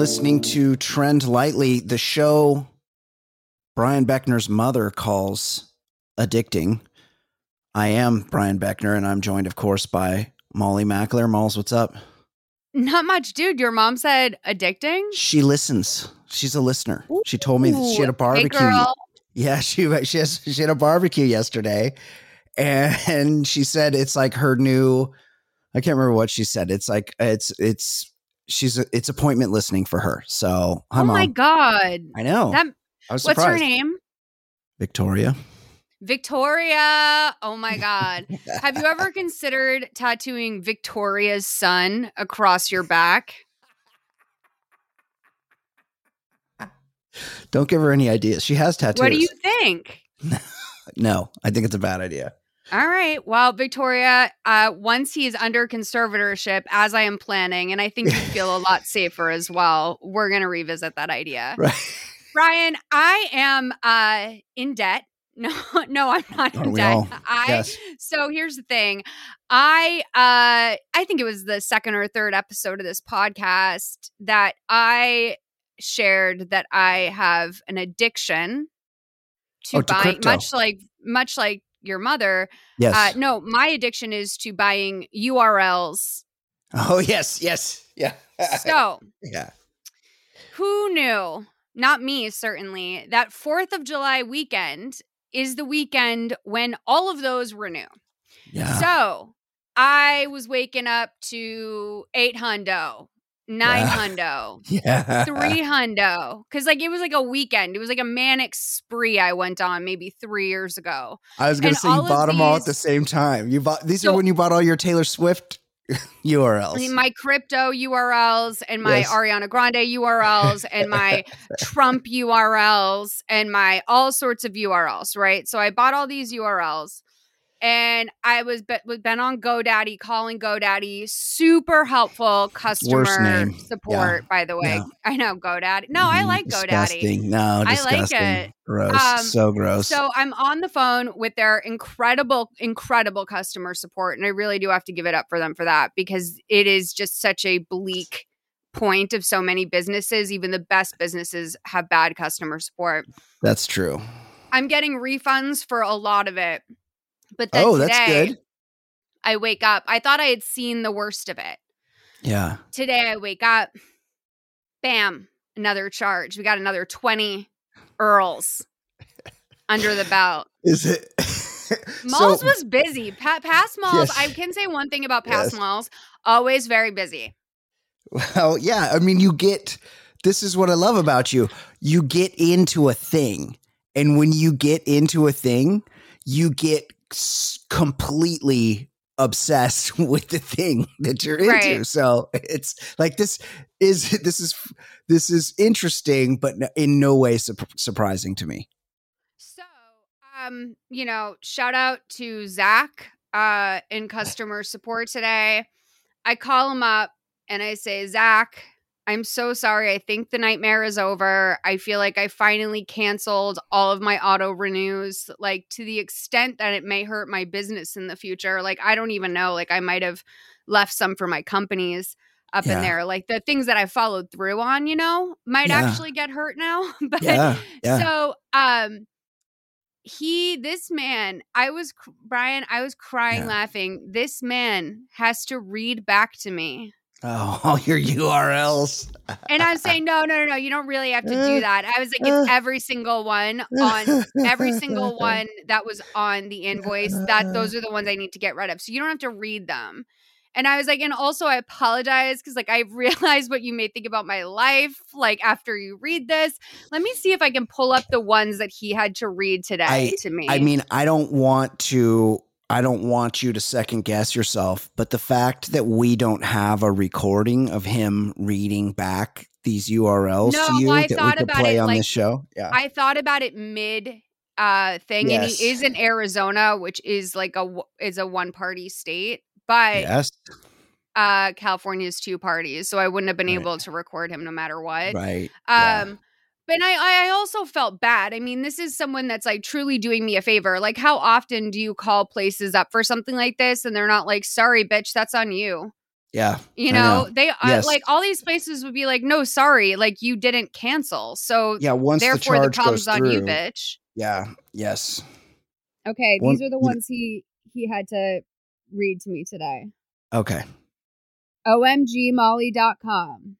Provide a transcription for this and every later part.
Listening to Trend Lightly, the show Brian Beckner's mother calls addicting. I am Brian Beckner, and I'm joined, of course, by Molly McAleer. Molls, what's up? Not much, dude. Your mom said addicting. She listens. She's a listener. She told me that she had a barbecue. Yeah, she she has she had a barbecue yesterday, and she said it's like her new. I can't remember what she said. It's like it's it's she's it's appointment listening for her. So hi, oh mom. my god. I know. That I was what's her name? Victoria. Victoria. Oh my god. Have you ever considered tattooing Victoria's son across your back? Don't give her any ideas. She has tattoos. What do you think? No, I think it's a bad idea. All right. Well, Victoria, uh, once he's under conservatorship, as I am planning, and I think you feel a lot safer as well, we're going to revisit that idea. Right. Brian, I am uh, in debt. No, no, I'm not Aren't in we debt. all? I Yes. so here's the thing. I uh I think it was the second or third episode of this podcast that I shared that I have an addiction to Oh, buying much like much like your mother. Yes. Uh no, my addiction is to buying URLs. oh yes, yes. Yeah. So, yeah. who knew? Not me, certainly. That 4th of July weekend is the weekend when all of those renew. Yeah. So I was waking up to eight hundo, nine Yeah. hundo, yeah. three hundo. Cause like it was like a weekend. It was like a manic spree I went on maybe three years ago. I was gonna and say you bought them all at the same time. You bought these are when you bought all your Taylor Swift URLs. My crypto URLs and my Yes. Ariana Grande URLs and my Trump URLs and my all sorts of URLs, right? So I bought all these URLs and I was be- was been on GoDaddy, calling GoDaddy, super helpful customer support. By the way, Yeah. I know GoDaddy. No, I Mhm. like GoDaddy. Disgusting. No, I like disgusting. it. Gross. Um, so gross. So I'm on the phone with their incredible, incredible customer support, and I really do have to give it up for them for that because it is just such a bleak point of so many businesses. Even the best businesses have bad customer support. that's true. I'm getting refunds for a lot of it, but then Oh, today that's good. I wake up. I thought I had seen the worst of it. Yeah. Today I wake up, bam, another charge. We got another 20 URLs under the belt. Is it Molls so, was busy. Pa- past Molls, Yes. I can say one thing about past Yes. Molls, always very busy. Well, yeah. I mean, you get this is what I love about you. You get into a thing, and when you get into a thing, you get completely obsessed with the thing that you're into. Right. So it's like this is this is this is interesting, but in no way sup- surprising to me. So, um, you know, shout out to Zach uh in customer support today. I call him up and I say, Zach, I'm so sorry. I think the nightmare is over. I feel like I finally canceled all of my auto renews, like to the extent that it may hurt my business in the future. Like, I don't even know. Like, I might have left some for my companies up Yeah. in there. Like, the things that I followed through on, you know, might Yeah. actually get hurt now. but Yeah, so, um, he, this man, I was, Brian, I was crying Yeah. laughing. This man has to read back to me. Oh, all your URLs. And I'm saying, no, no, no, no, you don't really have to Uh, do that. I was like, it's every single one on every single one that was on the invoice. That those are the ones I need to get rid of. So you don't have to read them. And I was like, and also I apologize because like I realize what you may think about my life. Like after you read this, let me see if I can pull up the ones that he had to read today I- to me. I mean, I don't want to. I don't want you to second guess yourself, but the fact that we don't have a recording of him reading back these URLs No, to you I that we thought could about play it, on like, this show, yeah, I thought about it mid uh thing, Yes. and he is in Arizona, which is like a is a one party state, but yes, uh California's two parties, so I wouldn't have been Right. able to record him no matter what. right, yeah. But I, I also felt bad. I mean, this is someone that's like truly doing me a favor. Like, how often do you call places up for something like this and they're not like, sorry, bitch, that's on you? yeah, You know, know. they uh, like all these places would be like, no, sorry, like you didn't cancel. So yeah. Once the therefore, the, charge problem's goes on you, through, bitch. yeah, yes, Okay, One- these are the ones he he had to read to me today. okay, OMGMolly.com,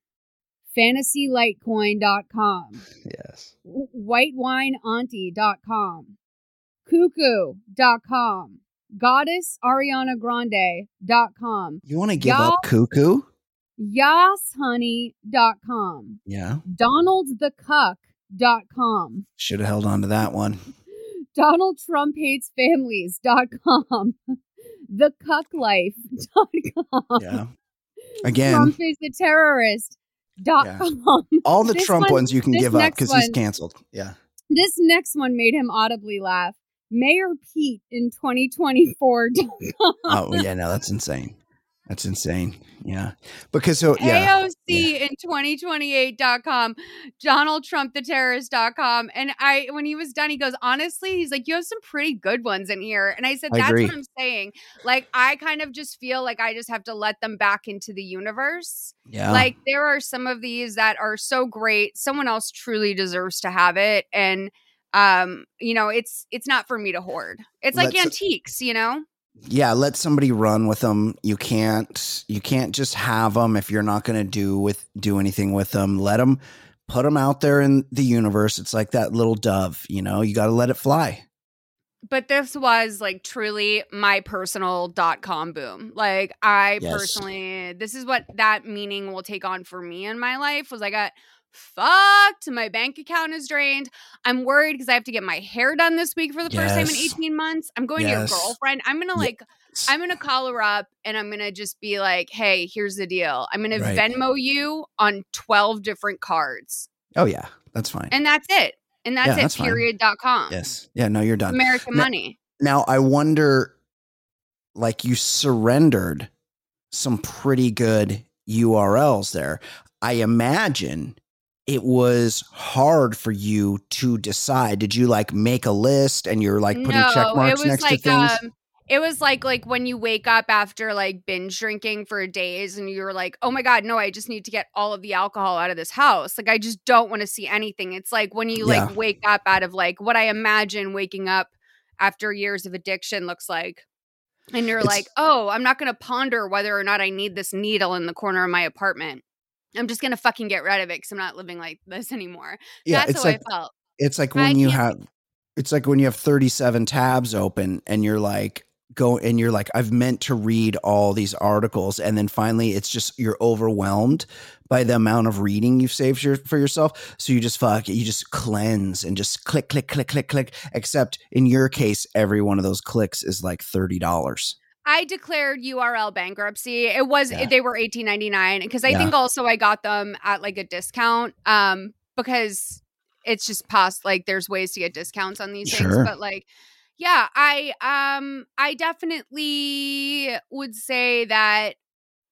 FantasyLitecoin.com, yes, whitewineauntie.com, cuckoo.com, goddessarianagrande.com, you want to give Y'all- up cuckoo? yashoney.com, Yeah, donaldthecuck.com, should have held on to that one. Donald Trump hates families.com, thecucklife.com, Yeah, again, Trump is a terrorist. Dot Yeah. com. all the Trump one- ones you can give up because he's canceled. Yeah, This next one made him audibly laugh. Mayor Pete in 2024. oh yeah, no, that's insane. That's insane. Yeah, because so yeah, AOC in 2028.com, Donald Trump the terrorist.com. And I when he was done, he goes, honestly, he's like, you have some pretty good ones in here. And I said, that's agree. what I'm saying. Like, I kind of just feel like I just have to let them back into the universe. yeah, Like there are some of these that are so great. Someone else truly deserves to have it. And um, you know, it's it's not for me to hoard. It's like Let's- antiques, you know? Yeah let somebody run with them you can't you can't just have them if you're not going to do with do anything with them let them put them out there in the universe it's like that little dove you know you got to let it fly but this was like truly my personal dot com boom. Like I Yes. personally, this is what that meaning will take on for me in my life. Was I got fucked, my bank account is drained. I'm worried because I have to get my hair done this week for the first time in 18 months. I'm going Yes. to your girlfriend. I'm gonna Ye- like, I'm gonna call her up and I'm gonna just be like, hey, here's the deal. I'm gonna Venmo you on 12 different cards, oh yeah that's fine and that's it. And that's Yeah, it. that's fine. period. Dot com. yes yeah no you're done American Now- money. now i wonder like you surrendered some pretty good urls there i imagine it was hard for you to decide did you like make a list and you're like putting check marks next to things um, it was like like when you wake up after like binge drinking for days and you're like, oh my god, no, I just need to get all of the alcohol out of this house. Like I just don't want to see anything. It's like when you Yeah. like wake up out of like what I imagine waking up after years of addiction looks like. And you're It's- like, oh, I'm not going to ponder whether or not I need this needle in the corner of my apartment. I'm just going to fucking get rid of it because I'm not living like this anymore. yeah That's it's how like I felt. It's like I when you have it's like when you have 37 tabs open and you're like go and you're like I've meant to read all these articles and then finally it's just you're overwhelmed by the amount of reading you've saved your, for yourself so you just fuck you just cleanse and just click click click click click except in your case every one of those clicks is like $30 I declared URL bankruptcy. It was Yeah. they were eighteen ninety nine because I Yeah. think also I got them at like a discount. Um, because it's just past like there's ways to get discounts on these things, but like. Yeah, I um I definitely would say that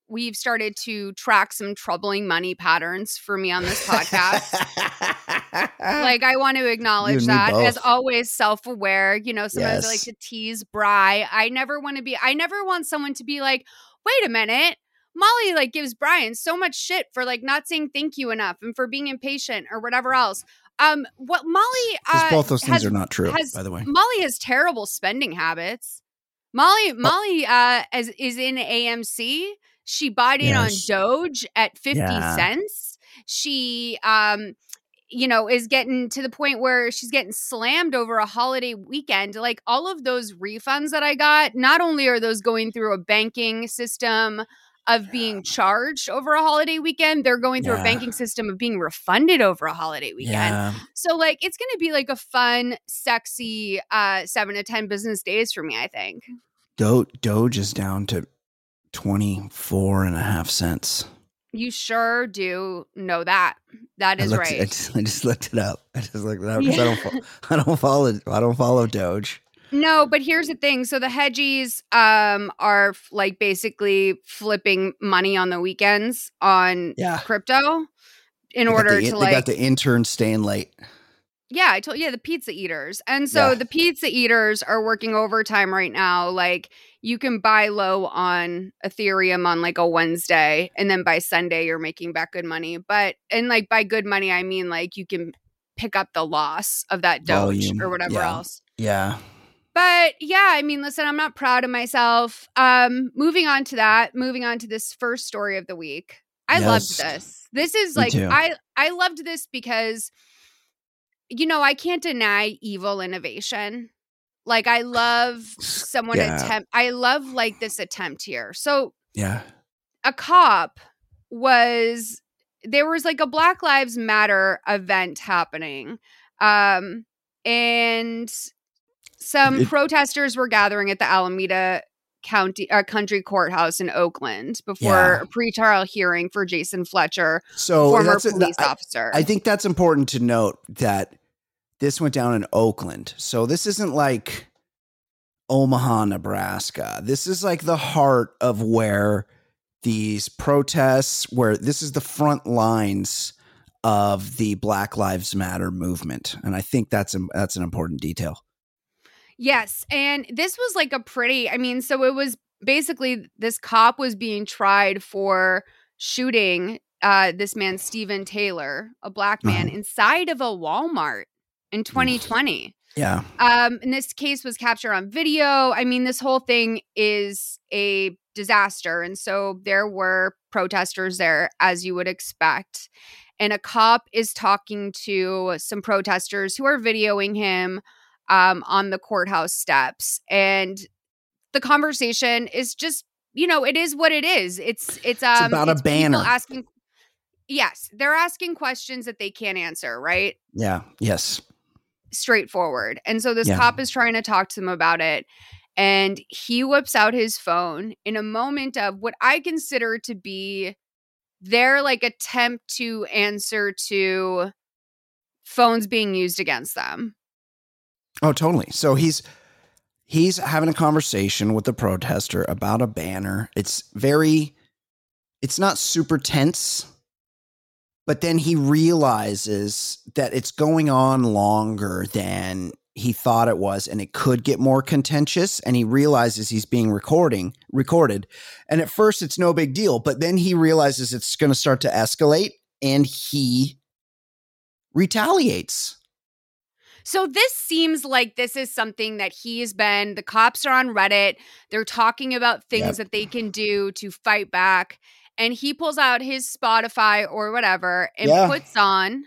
we've started to track some troubling money patterns for me on this podcast. like I want to acknowledge that as always self-aware you know sometimes I like to tease Bry. I never want to be I never want someone to be like wait a minute. Molly like gives Brian so much shit for like not saying thank you enough and for being impatient or whatever else. Um what Molly uh, both those things has- are not true has- by the way. Molly has terrible spending habits. Molly Molly uh is, is in AMC she bought in Yes. on Doge at 50 Yeah. cents she um you know, is getting to the point where she's getting slammed over a holiday weekend. Like all of those refunds that I got, not only are those going through a banking system of being charged over a holiday weekend, they're going through Yeah. a banking system of being refunded over a holiday weekend. Yeah. So like it's going to be like a fun, sexy uh 7 to 10 business days for me, I think. Do- Doge is down to 24 and a half cents. You sure do know that. That is I looked- right. I just, I just looked it up. I just looked it up 'cause I Yeah. don't fo- I don't follow I don't follow Doge. No, but here's the thing. So the hedgies um are f- like basically flipping money on the weekends on Yeah. crypto in They order the, to they like got the intern staying late. Yeah, I told yeah, the pizza eaters. And so Yeah. the pizza eaters are working overtime right now. Like you can buy low on Ethereum on like a Wednesday and then by Sunday you're making back good money. But and like by good money I mean like you can pick up the loss of that doge Volume, or whatever yeah. else. Yeah. But yeah, I mean, listen, I'm not proud of myself. Um, moving on to that, moving on to this first story of the week. I loved this. This is Me like too. I I loved this because you know, I can't deny evil innovation. Like I love someone Yeah. attempt I love like this attempt here. So Yeah. a cop was there was like a Black Lives Matter event happening. Um and some It- protesters were gathering at the Alameda County uh, Country Courthouse in Oakland before Yeah. a pretrial hearing for Jason Fletcher, So former police I, officer. I think that's important to note that this went down in Oakland. So this isn't like Omaha, Nebraska. This is like the heart of where these protests, where this is the front lines of the Black Lives Matter movement, and I think that's a, that's an important detail. Yes. And this was like a pretty, I mean, so it was basically this cop was being tried for shooting uh, this man, Steven Taylor, a black man, Uh-huh. inside of a Walmart in 2020. Yeah, Um, and this case was captured on video. I mean, this whole thing is a disaster. And so there were protesters there, as you would expect. And a cop is talking to some protesters who are videoing him um, on the courthouse steps. And the conversation is just, you know, it is what it is. It's it's um about a banner. asking. Yes, they're asking questions that they can't answer, right? yeah, yes, straightforward. And so this Yeah. cop is trying to talk to him about it. And he whips out his phone in a moment of what I consider to be their like attempt to answer to phones being used against them. Oh, totally. So he's he's having a conversation with the protester about a banner. It's very it's not super tense, but then he realizes that it's going on longer than he thought it was and it could get more contentious and he realizes he's being recording recorded and at first it's no big deal but then he realizes it's going to start to escalate and he retaliates So this seems like this is something that he's been the cops are on Reddit. They're talking about things Yep. that they can do to fight back. And he pulls out his Spotify or whatever and Yeah. puts on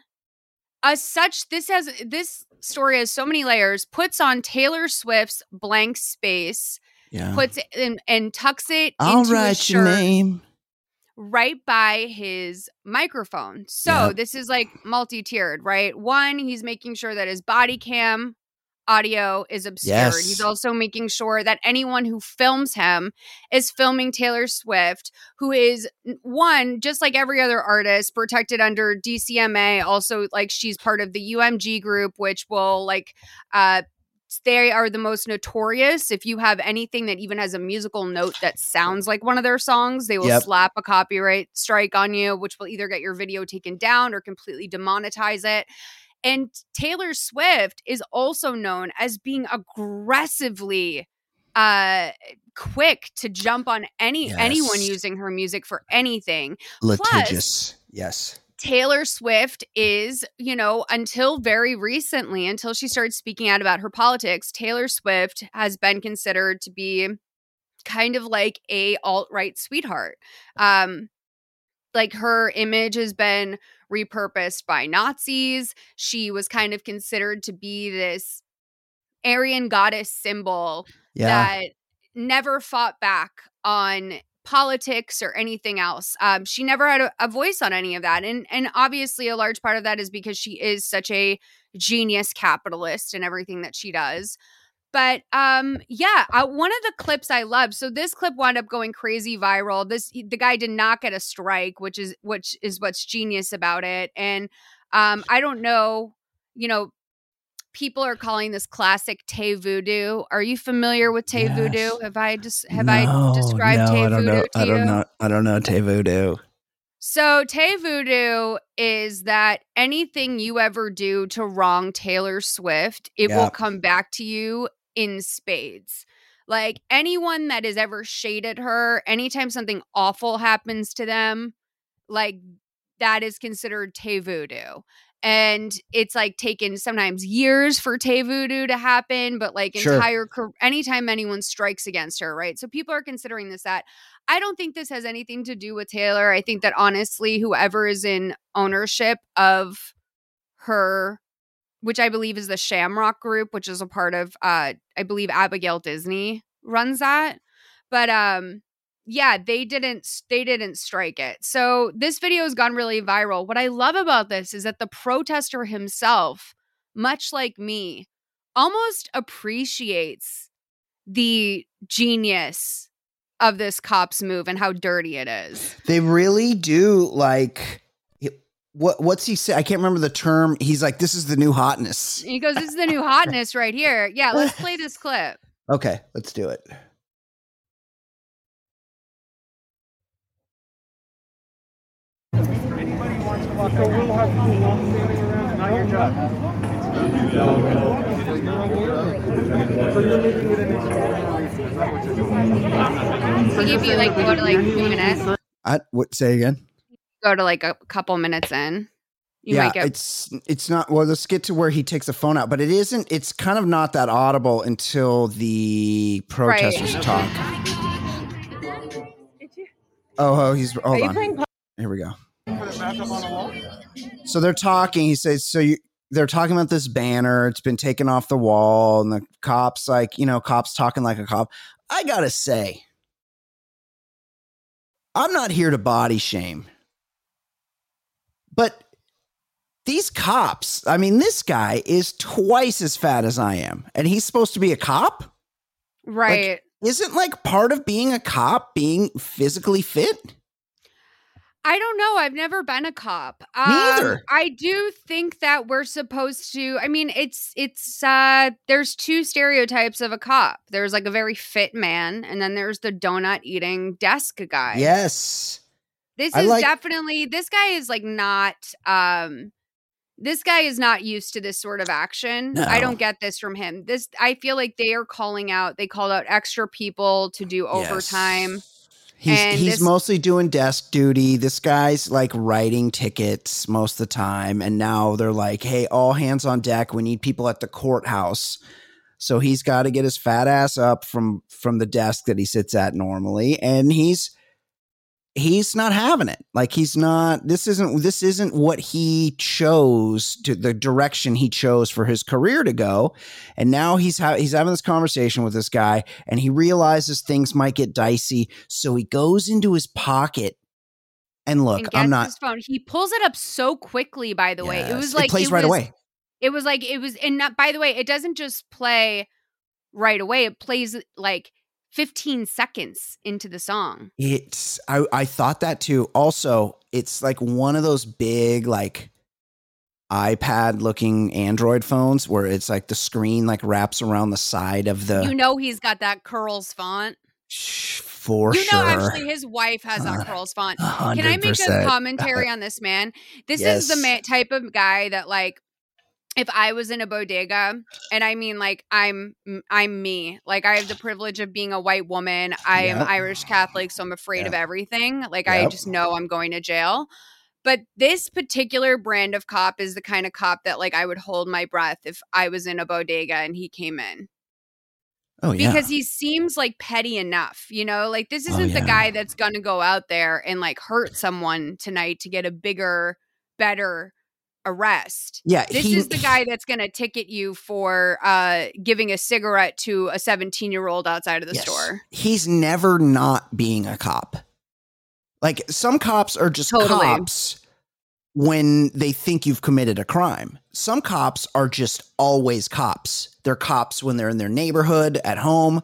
as such this has this story has so many layers, puts on Taylor Swift's blank space, yeah puts it in, and tucks it i'll into his write your shirt name right by his microphone. So this is like multi-tiered, right? One, he's making sure that his body cam audio is obscured. He's also making sure that anyone who films him is filming Taylor Swift, who is one, just like every other artist, protected under DCMA. Also, like she's part of the UMG group, which will like uh they are the most notorious. If you have anything that even has a musical note that sounds like one of their songs, they will Yep. slap a copyright strike on you, which will either get your video taken down or completely demonetize it. And Taylor Swift is also known as being aggressively uh quick to jump on any anyone using her music for anything. litigious yes Taylor Swift is, you know, until very recently, until she started speaking out about her politics, Taylor Swift has been considered to be kind of like a alt-right sweetheart. Um like her image has been repurposed by Nazis. She was kind of considered to be this Aryan goddess symbol Yeah. that never fought back on politics or anything else. Um, she never had a, a voice on any of that, and and obviously a large part of that is because she is such a genius capitalist and everything that she does. But um, yeah, uh, one of the clips I love. So this clip wound up going crazy viral. This the guy did not get a strike, which is which is what's genius about it. And um, I don't know, you know, people are calling this classic Tay Voodoo. Are you familiar with Tay Yes. Voodoo? Have I just have No, I described no, Tay I don't Voodoo know. to I you? don't know. I don't know Tay Voodoo. So Tay Voodoo is that anything you ever do to wrong Taylor Swift, it will come back to you in spades. Like anyone that has ever shaded her, anytime something awful happens to them, like that is considered Tay Voodoo. And it's like taken sometimes years for Tay Voodoo to happen, but like Sure. entire anytime anyone strikes against her, right? So people are considering this that. I don't think this has anything to do with Taylor. I think that honestly, whoever is in ownership of her, which I believe is the Shamrock Group, which is a part of, uh, I believe Abigail Disney runs that. But um, yeah, they didn't they didn't strike it. So this video has gone really viral. What I love about this is that the protester himself, much like me, almost appreciates the genius of this cop's move and how dirty it is. They really do like what what's he say? I can't remember the term. He's like, this is the new hotness. He goes, This is the new hotness right here. Yeah, let's play this clip. Okay, let's do it. So we'll have people walk standing around, not your job. So you're making it an issue. Is that what you're doing? We'll give you like go to like. I, what say again? Go to like a couple minutes in. You yeah, might get it's it's not. Well, let's get to where he takes the phone out, but it isn't. It's kind of not that audible until the protesters talk. Oh, oh, he's hold on. Here we go. Put it back up on the wall. So they're talking. He says, "So you." They're talking about this banner. It's been taken off the wall, and the cops, like you know, cops talking like a cop. I gotta say, I'm not here to body shame, but these cops. I mean, this guy is twice as fat as I am, and he's supposed to be a cop. right. Isn't like part of being a cop being physically fit? I don't know. I've never been a cop. Um, Neither. I do think that we're supposed to. I mean, it's it's. uh There's two stereotypes of a cop. There's like a very fit man, and then there's the donut eating desk guy. Yes. This I is like- definitely this guy is like not um this guy is not used to this sort of action. I don't get this from him. This I feel like they are calling out they called out extra people to do overtime. Yes. He's And he's this- mostly doing desk duty. This guy's like writing tickets most of the time, and now they're like, "Hey, all hands on deck. We need people at the courthouse." So he's got to get his fat ass up from from the desk that he sits at normally, and he's he's not having it. Like he's not. This isn't this isn't what he chose to the direction he chose for his career to go. And now he's ha- he's having this conversation with this guy, and he realizes things might get dicey. So he goes into his pocket. And look, and I'm not. his phone. He pulls it up so quickly, by the way. It was like plays right was- away. It was like it was and not by the way, it doesn't just play right away. It plays like 15 seconds into the song. It's I I thought that too. Also, it's like one of those big like iPad looking Android phones where it's like the screen like wraps around the side of the you know he's got that curls font. Shh, for you sure. know actually his wife has Uh, that curls font. Can I make a commentary on this man? This is the ma- type of guy that like if I was in a bodega and I mean like I'm I'm me. Like I have the privilege of being a white woman. I am Irish Catholic so I'm afraid of everything. Like I just know I'm going to jail. But this particular brand of cop is the kind of cop that like I would hold my breath if I was in a bodega and he came in Oh yeah. because he seems like petty enough, you know? Like this Oh, isn't the yeah. guy that's going to go out there and like hurt someone tonight to get a bigger better arrest. Yeah, This he- is the guy that's going to ticket you for uh, giving a cigarette to a 17 year old outside of the Yes. store. He's never not being a cop. Like some cops are just Totally. cops when they think you've committed a crime. Some cops are just always cops. They're cops when they're in their neighborhood, at home.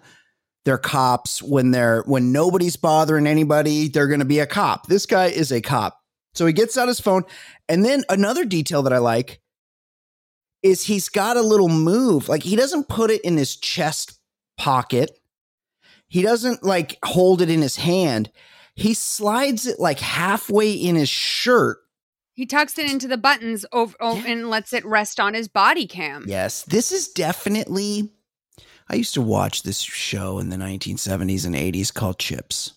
They're cops when they're when nobody's bothering anybody, they're going to be a cop. This guy is a cop. So he gets out his phone and then another detail that I like is he's got a little move. Like he doesn't put it in his chest pocket. He doesn't like hold it in his hand. He slides it like halfway in his shirt. He tucks it into the buttons over, oh, and lets it rest on his body cam. Yes, this is definitely. I used to watch this show in the 1970s and 80s called Chips.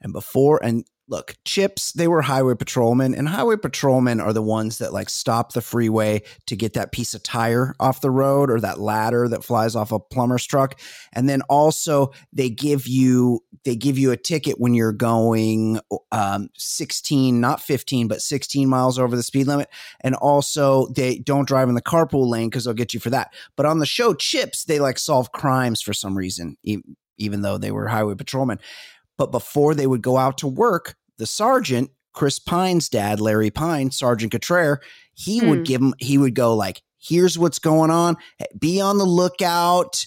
And before, and look, Chips, they were highway patrolmen, and highway patrolmen are the ones that like stop the freeway to get that piece of tire off the road or that ladder that flies off a plumber's truck. And then also they give you they give you a ticket when you're going um 16, not 15, but 16 miles over the speed limit. And also they don't drive in the carpool lane because they'll get you for that. But on the show Chips, they like solve crimes for some reason, even though they were highway patrolmen. But before they would go out to work, the sergeant, Chris Pine's dad, Larry Pine, Sergeant Cottrell, he Hmm. would give him, he would go like, here's what's going on. Be on the lookout.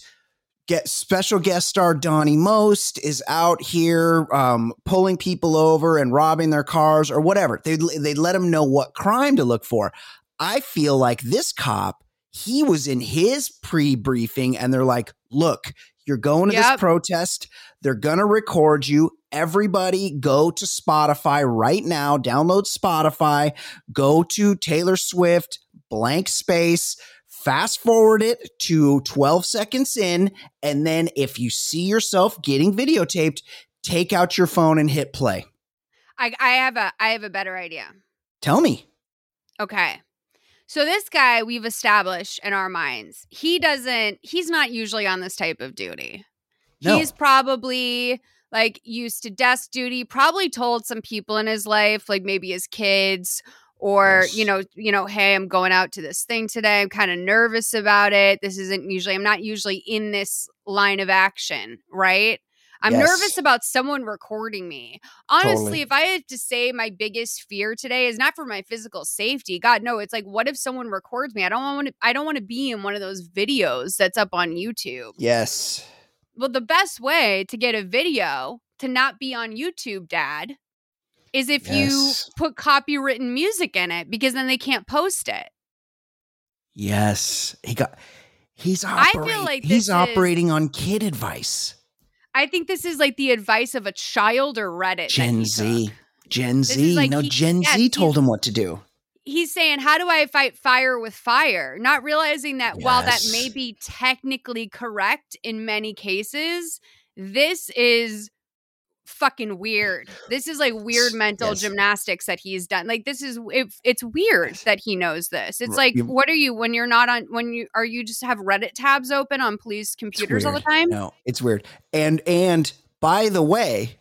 Get special guest star Donnie Most is out here um, pulling people over and robbing their cars or whatever. They they let him know what crime to look for. I feel like this cop, he was in his pre-briefing, and they're like, "Look, you're going to this protest. They're gonna record you. Everybody, go to Spotify right now. Download Spotify. Go to Taylor Swift blank space." Fast forward it to 12 seconds in, and then if you see yourself getting videotaped, take out your phone and hit play. I, I have a I have a better idea. Tell me. Okay. So this guy we've established in our minds, he doesn't he's not usually on this type of duty. No. He's probably like used to desk duty, probably told some people in his life, like maybe his kids or Yes. you know, you know, hey, I'm going out to this thing today. I'm kind of nervous about it. This isn't usually I'm not usually in this line of action, right? I'm Yes. nervous about someone recording me. Honestly, Totally. if I had to say my biggest fear today is not for my physical safety. God, no, it's like what if someone records me? I don't want to I don't want to be in one of those videos that's up on YouTube. Yes. Well, the best way to get a video to not be on YouTube, dad, is if Yes. you put copywritten music in it because then they can't post it. Yes. He got he's I feel like he's this is- operating on kid advice. I think this is like the advice of a child or Reddit. Gen Z. Gen Z. like no, he- Gen yes, Z told him what to do. he's saying, How do I fight fire with fire? Not realizing that while that may be technically correct in many cases, this is fucking weird. This is like weird mental Yes. gymnastics that he's done. Like this is it, it's weird that he knows this. It's like what are you when you're not on when you are you just have Reddit tabs open on police computers all the time? No, it's weird. And and by the way,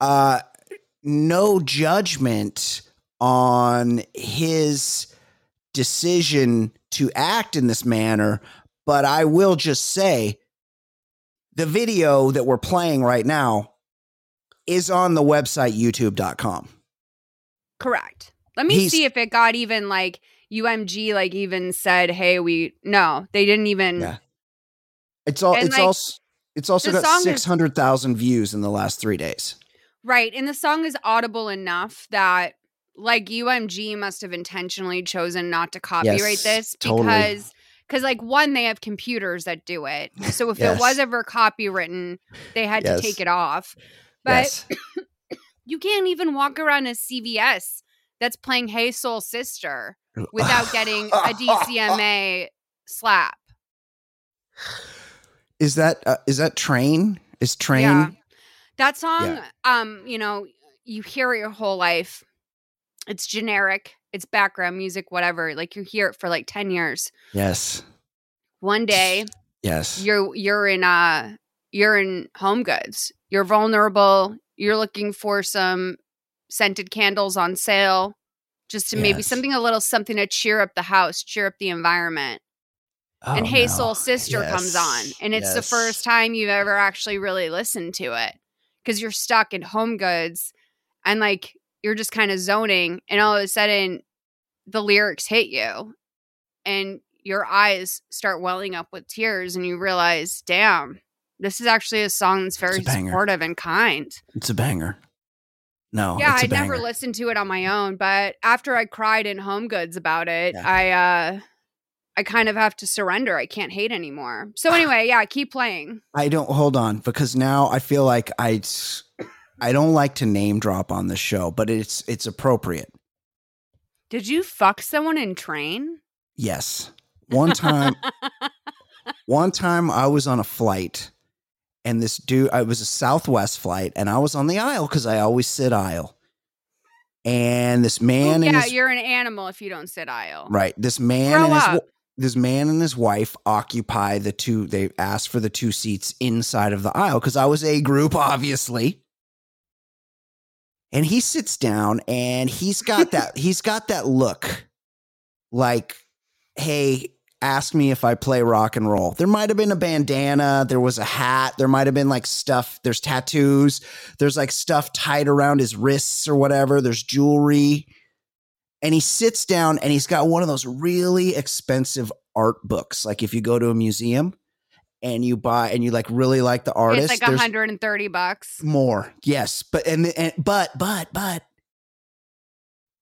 uh no judgment on his decision to act in this manner, but I will just say the video that we're playing right now is on the website youtube.com. Correct. Let me He's- see if it got even like UMG like even said, "Hey, we no, they didn't even." Yeah. It's all And, it's like, also it's also got 600,000 views in the last 3 days. Right. And the song is audible enough that like UMG must have intentionally chosen not to copyright Yes, this totally. Because like one they have computers that do it. So if Yes. it was ever copywritten, they had Yes. to take it off. But yes. you can't even walk around a CVS that's playing Hey Soul Sister without getting a DCMA slap. Is that uh, is that train? Is train? Yeah. That song, Yeah. um, you know, you hear it your whole life. It's generic, it's background music, whatever. Like you hear it for like 10 years. Yes. One day Yes. you're you're in uh you're in home goods. You're vulnerable. You're looking for some scented candles on sale. just to maybe something a little something to cheer up the house, cheer up the environment. and Oh, Hey no. Soul Sister comes on, and it's the first time you've ever actually really listened to it because you're stuck in Home Goods, and like you're just kind of zoning, and all of a sudden the lyrics hit you, and your eyes start welling up with tears, and you realize, damn, this is actually a song that's very supportive and kind. It's a banger. No, yeah, I never listened to it on my own, but after I cried in Home Goods about it, Yeah. I uh I kind of have to surrender. I can't hate anymore. So anyway, yeah, keep playing. I don't hold on because now I feel like I I don't like to name drop on the show, but it's it's appropriate. Did you fuck someone in train? Yes. One time one time I was on a flight and this dude I was a Southwest flight and I was on the aisle cuz I always sit aisle. And this man Ooh, yeah, his you're an animal if you don't sit aisle. right, this man Grow and his up. this man and his wife occupy the two they asked for the two seats inside of the aisle cuz I was a group obviously. And he sits down and he's got that he's got that look like hey ask me if I play rock and roll. There might have been a bandana, there was a hat, there might have been like stuff, there's tattoos, there's like stuff tied around his wrists or whatever, there's jewelry. And he sits down and he's got one of those really expensive art books. Like if you go to a museum and you buy and you like really like the artist, it's like 130 bucks. more. Yes, but and, and but but but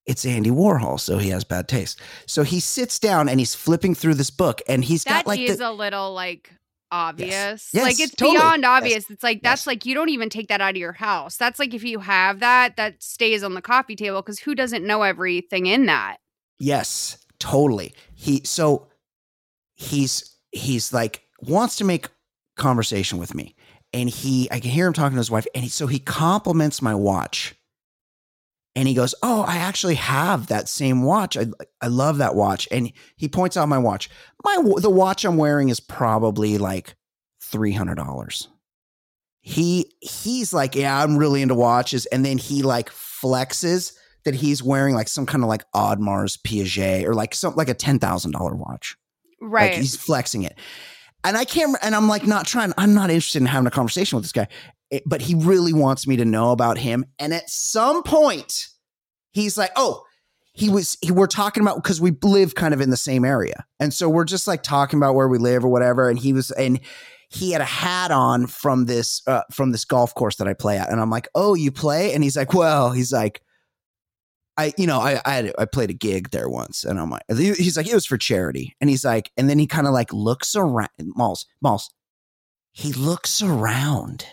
it's Andy Warhol, so he has bad taste. So he sits down and he's flipping through this book, and he's That got like is the, a little like obvious. Yes, like it's totally. beyond Yes. obvious. It's like that's Yes. like you don't even take that out of your house. That's like if you have that, that stays on the coffee table because who doesn't know everything in that? yes, totally. He so he's he's like wants to make conversation with me, and he I can hear him talking to his wife, and he, so he compliments my watch. And he goes, "Oh, I actually have that same watch. I I love that watch." And he points out my watch. My the watch I'm wearing is probably like three hundred dollars. He he's like, "Yeah, I'm really into watches," and then he like flexes that he's wearing like some kind of like Audemars Piaget or like some like a ten thousand dollar watch. Right. Like he's flexing it. And I can't, and I'm like not trying, I'm not interested in having a conversation with this guy, It- but he really wants me to know about him. And at some point, he's like, oh, he was, he, we're talking about, because we live kind of in the same area. And so we're just like talking about where we live or whatever. And he was, and he had a hat on from this, uh, from this golf course that I play at. And I'm like, oh, you play? And he's like, well, he's like, I, you know, I, I, had, I played a gig there once, and I'm like, he's like, it was for charity, and he's like, and then he kind of like looks around, Molls, Molls, he looks around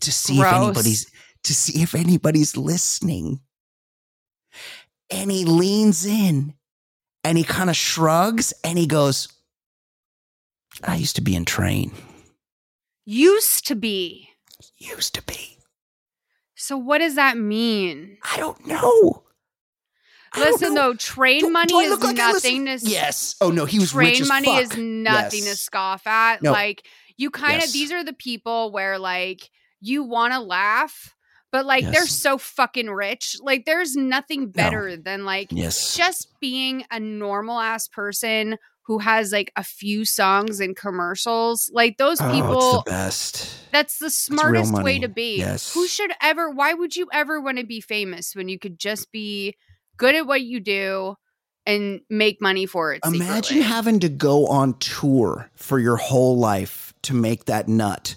to see Gross. if anybody's to see if anybody's listening, and he leans in, and he kind of shrugs, and he goes, "I used to be in train, Used to be. used to be, So what does that mean? I don't know." Listen though, train money do is like nothing to Yes. Oh no, he was train rich as money is nothing to scoff at. No. Like you kind of Yes. these are the people where like you want to laugh, but like they're so fucking rich. Like there's nothing better than like Yes. just being a normal ass person who has like a few songs and commercials. Like those Oh, people it's the best. that's the smartest way to be. Yes. Who should ever why would you ever want to be famous when you could just be good at what you do and make money for it? Imagine secretly? having to go on tour for your whole life to make that nut.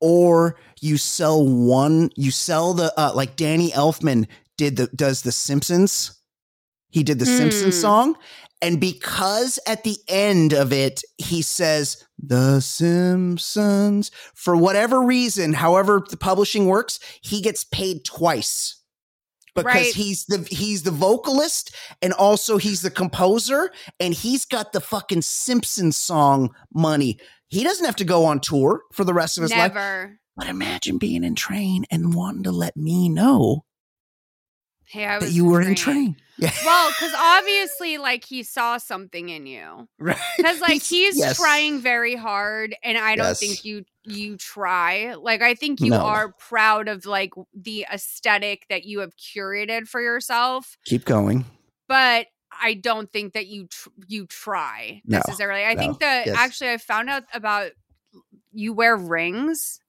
Or you sell one, you sell the uh, like Danny Elfman did the does the Simpsons. He did the Simpsons Hmm. song. And because at the end of it, he says, The Simpsons, for whatever reason, however the publishing works, he gets paid twice. Because Right. he's the he's the vocalist and also he's the composer and he's got the fucking Simpsons song money. He doesn't have to go on tour for the rest of his life. But imagine being in train and wanting to let me know Hey, I that was you were in train. Yeah. Well, because obviously, like he saw something in you. Right. Because like he's, yes. trying very hard, and I don't Yes. think you you try. Like I think you No. are proud of like the aesthetic that you have curated for yourself. Keep going. but I don't think that you tr- you try No, necessarily. I no, think that yes. actually I found out about you wear rings.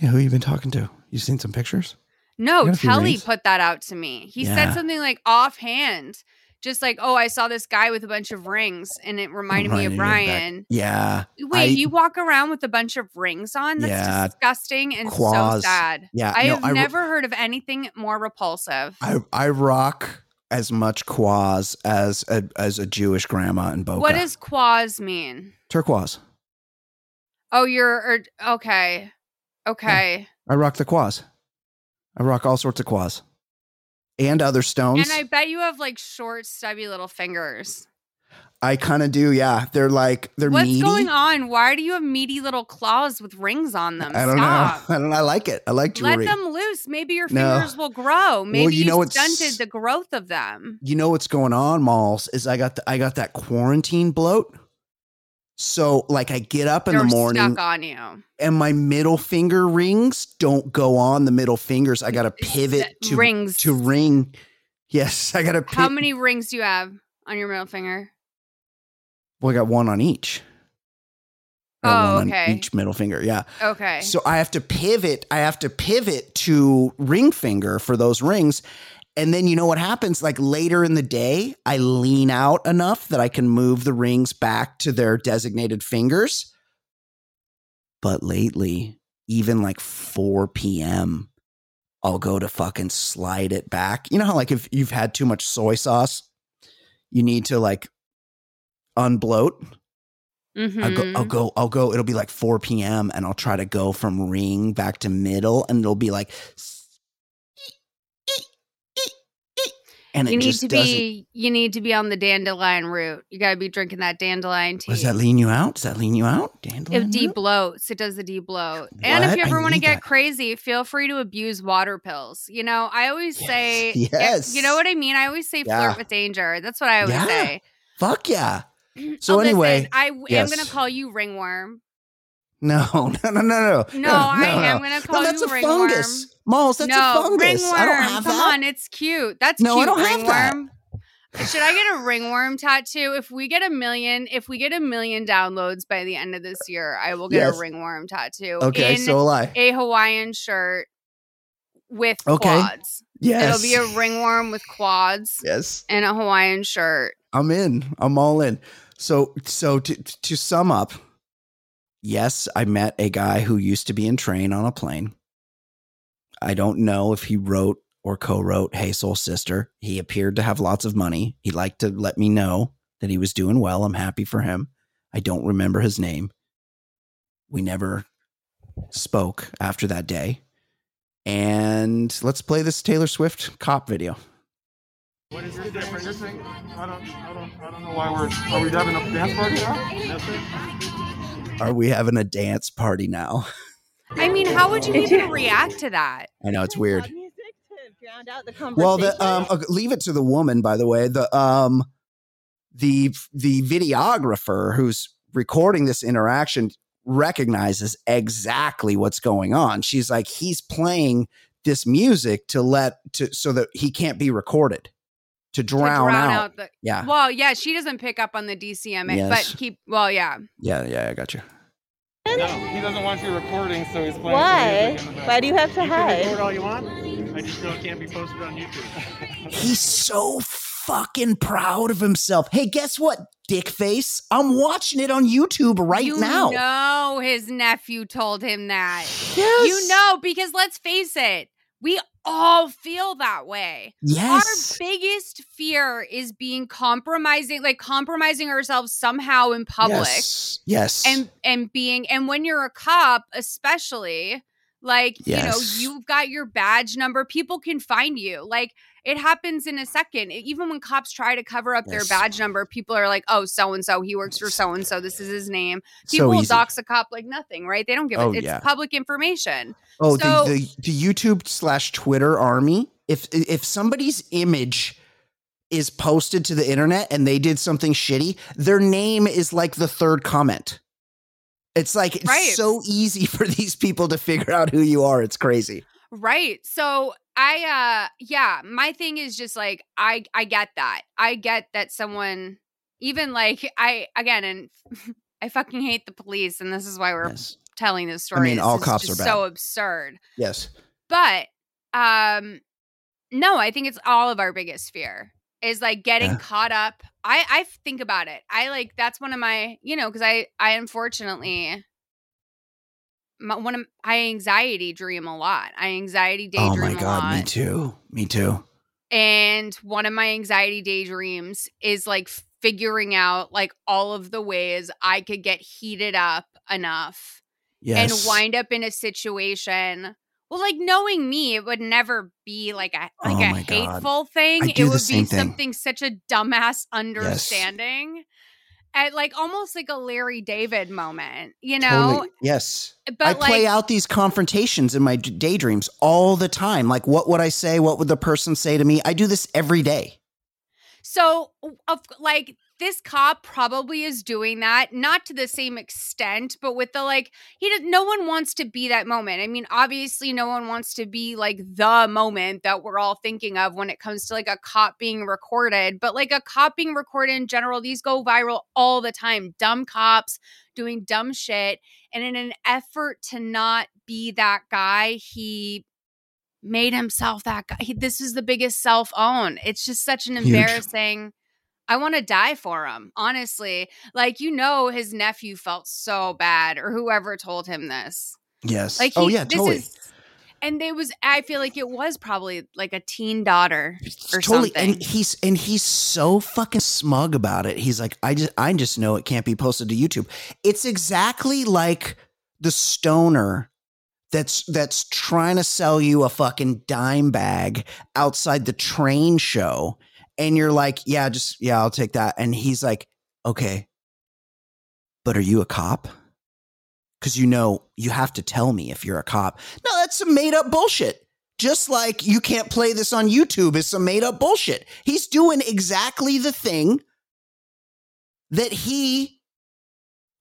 Yeah, who you been talking to? You seen some pictures? No, I got a few Telly put that out to me. He Yeah. said something like offhand, just like, "Oh, I saw this guy with a bunch of rings, and it reminded, me of Brian." Yeah, Wait, I- you walk around with a bunch of rings on? That's Yeah, disgusting and so sad. yeah. I no, have I, never heard of anything more repulsive. I I rock as much quaz as a, as a Jewish grandma in Boca. what does quaz mean? turquoise? Oh, you're er, okay. Okay. I rock the quaz. I rock all sorts of quaz and other stones. And I bet you have like short, stubby little fingers. I kind of do. Yeah, they're like they're What's meaty. going on? Why do you have meaty little claws with rings on them? I don't Stop. know. I don't. I like it. I like to Let them loose. Maybe your No. fingers will grow. Maybe you you, know stunted the growth of them. you know what's going on, Molls? Is I got the, I got that quarantine bloat. So like I get up in They're the morning stuck on you. and my middle finger rings don't go on the middle fingers. I got to pivot to rings. to ring. Yes, I got to. Pivot. How many rings do you have on your middle finger? Well, I got one on each. Oh, one on okay. each middle finger. Yeah. Okay. So I have to pivot. I have to pivot to ring finger for those rings. And then you know what happens? Like later in the day, I lean out enough that I can move the rings back to their designated fingers. But lately, even like 4 p.m., I'll go to fucking slide it back. You know how, like, if you've had too much soy sauce, you need to like unbloat? I'll go, I'll Mhm. go, I'll go. It'll be like 4 p.m. and I'll try to go from ring back to middle and it'll be like, and it you need just to be you need to be on the dandelion route. You got to be drinking that dandelion tea. Does that lean you out? Does that lean you out? Dandelion. It root? debloats. It does the debloat. And if you ever want to get that. crazy, feel free to abuse water pills. You know, I always say, Yes. yeah, Yes. you know what I mean. I always say Yeah. flirt with danger. That's what I always Yeah. say. Fuck yeah. So oh, Listen, anyway, I w- yes. am going to call you ringworm. No, no, no, no, no. No, I am going to call No, that's you a ringworm. fungus. Molls, that's no, a fungus. ringworm. I don't have Come that. on, it's cute. That's cute. No, I don't have that. Should I get a ringworm tattoo? If we get a million, if we get a million downloads by the end of this year, I will get Yes. a ringworm tattoo. Okay, so will I. a Hawaiian shirt with Okay. quads. Yes. It'll be a ringworm with quads Yes. and a Hawaiian shirt. I'm in. I'm all in. So so to to sum up, yes, I met a guy who used to be in Train on a plane. I don't know if he wrote or co-wrote Hey Soul Sister. He appeared to have lots of money. He liked to let me know that he was doing well. I'm happy for him. I don't remember his name. We never spoke after that day. And let's play this Taylor Swift cop video. What is the difference? You're saying, I don't, I don't, I don't know why we're, are we having a dance party now? Are we having a dance party now? I mean, how would you even react to that? I know it's weird. Music to drown out the Well, the um, leave it to the woman. By the way, the um, the the videographer who's recording this interaction recognizes exactly what's going on. She's like, he's playing this music to let to so that he can't be recorded to To drown, out. the. Yeah, Well, yeah, she doesn't pick up on the DCMA, Yes. but keep. Well, yeah. yeah, yeah. I got you. No, he doesn't want you recording, so he's playing Why? music in the Why do you have to You can record hide? all you want. I just know it can't be posted on YouTube. He's so fucking proud of himself. Hey, guess what, dick face? I'm watching it on YouTube right you now. know his nephew told him that. Yes. You know, because let's face it, we all feel that way. Yes. Our biggest fear is being compromising, like compromising ourselves somehow in public. Yes. Yes. and and being and when you're a cop especially like Yes. you know you've got your badge number people can find you like it happens in a second even when cops try to cover up their badge number people are like oh so and so he works for so and so this is his name people will easy. dox a cop like nothing right they don't give Oh, it it's yeah. public information Oh, So- the, the the YouTube slash Twitter army. If if somebody's image is posted to the internet and they did something shitty, their name is like the third comment. It's like it's Right. so easy for these people to figure out who you are. It's crazy. Right. So I uh yeah, my thing is just like I I get that. I get that someone even like I again and I fucking hate the police and this is why we're Yes. telling this story. I mean, This all is cops are bad. so absurd. Yes. But um no, I think it's all of our biggest fear is like getting Yeah. caught up. I I think about it. I like that's one of my, you know, cuz I I unfortunately my, one of I anxiety dream a lot. I anxiety daydream Oh my god, me too. Me too. And one of my anxiety daydreams is like figuring out like all of the ways I could get heated up enough Yes. and wind up in a situation. Well, like knowing me, it would never be like a like Oh a my God. hateful thing. It would be thing. something such a dumbass understanding. At like almost like a Larry David moment, you know? Totally. Yes. But I like play out these confrontations in my d- daydreams all the time. Like, what would I say? What would the person say to me? I do this every day. So, of like this cop probably is doing that, not to the same extent, but with the like, he does. No one wants to be that moment. I mean, obviously, no one wants to be like the moment that we're all thinking of when it comes to like a cop being recorded. But like a cop being recorded in general, these go viral all the time. Dumb cops doing dumb shit, and in an effort to not be that guy, he made himself that guy. He, this is the biggest self own. It's just such an Huge. embarrassing. I want to die for him, honestly. Like, you know, his nephew felt so bad, or whoever told him this. Yes. Like, oh he- yeah, this totally. is- and it was, I feel like it was probably like a teen daughter or something. totally. something. And he's and he's so fucking smug about it. He's like, I just I just know it can't be posted to YouTube. It's exactly like the stoner that's that's trying to sell you a fucking dime bag outside the train show. And you're like, yeah, just yeah, I'll take that. And he's like, okay, but are you a cop? Because you know you have to tell me if you're a cop. No, that's some made up bullshit. Just like you can't play this on YouTube is some made up bullshit. He's doing exactly the thing that he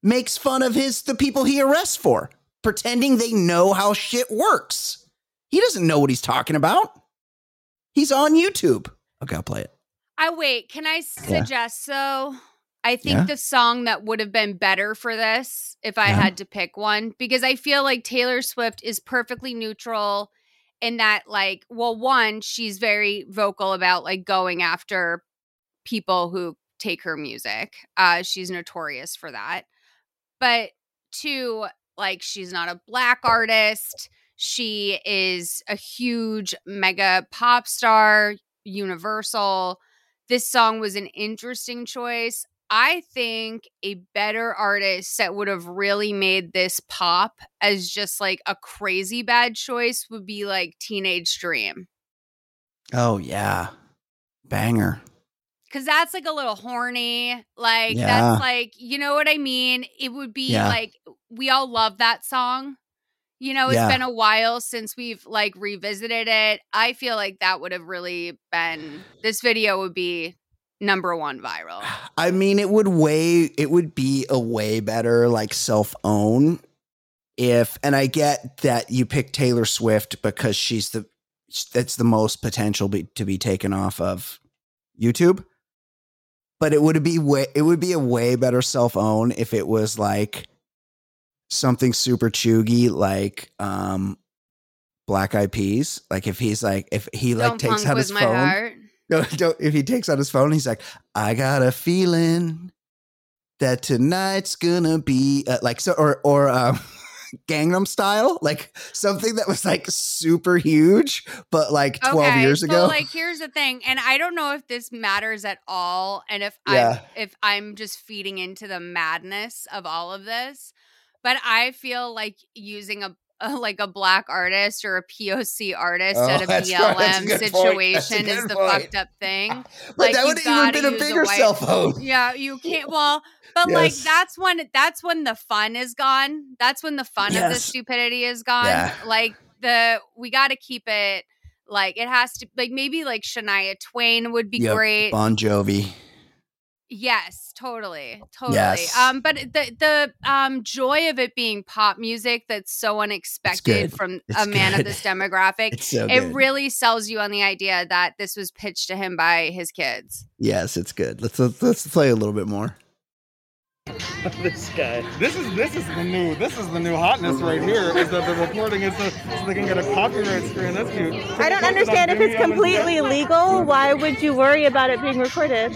makes fun of his the people he arrests for, pretending they know how shit works. He doesn't know what he's talking about. He's on YouTube. Okay, I'll play it. I wait. Can I Yeah. suggest so? I think Yeah. the song that would have been better for this, if I Yeah. had to pick one, because I feel like Taylor Swift is perfectly neutral in that, like, well, one, she's very vocal about like going after people who take her music. Uh, she's notorious for that. But two, like, she's not a black artist. She is a huge mega pop star, universal. This song was an interesting choice. I think a better artist that would have really made this pop as just like a crazy bad choice would be like Teenage Dream. Oh yeah. Banger. Cause that's like a little horny. Like, Yeah. that's like, you know what I mean? It would be Yeah. like, we all love that song. You know, it's Yeah. been a while since we've like revisited it. I feel like that would have really been, this video would be number one viral. I mean, it would way it would be a way better like self own if, and I get that you pick Taylor Swift because she's the that's the most potential be, to be taken off of YouTube. But it would be way it would be a way better self own if it was like something super chuggy like um Black Eyed Peas. Like if he's like if he like Don't takes punk out with his my phone. heart. No, don't, if he takes out his phone, he's like, "I got a feeling that tonight's gonna be uh, like so," or or um, Gangnam Style, like something that was like super huge, but like twelve years so, ago. like here's the thing, and I don't know if this matters at all, and if Yeah. I if I'm just feeding into the madness of all of this, but I feel like using a, a uh, like a black artist or a POC artist Oh, at a that's right. That's a BLM good point. That's a situation is the point. fucked up thing. but like, that would have been a a bigger white- cell phone. Yeah, you can't. Well, but like that's when that's when the fun is gone. That's when the fun of the stupidity is gone. Yeah. Like the we got to keep it like it has to like maybe like Shania Twain would be Yep. great. Bon Jovi. Yes, totally, totally. Yes. Um, but the the um joy of it being pop music that's so unexpected from It's a man of this demographic. It's so it good. really sells you on the idea that this was pitched to him by his kids. yes, it's good. Let's let's, let's play a little bit more. this guy. This is this is the new this is the new hotness right here. Is that the reporting is so, so they can get a copyright screen. That's cute. I don't understand if it's completely legal. Why would you worry about it being recorded?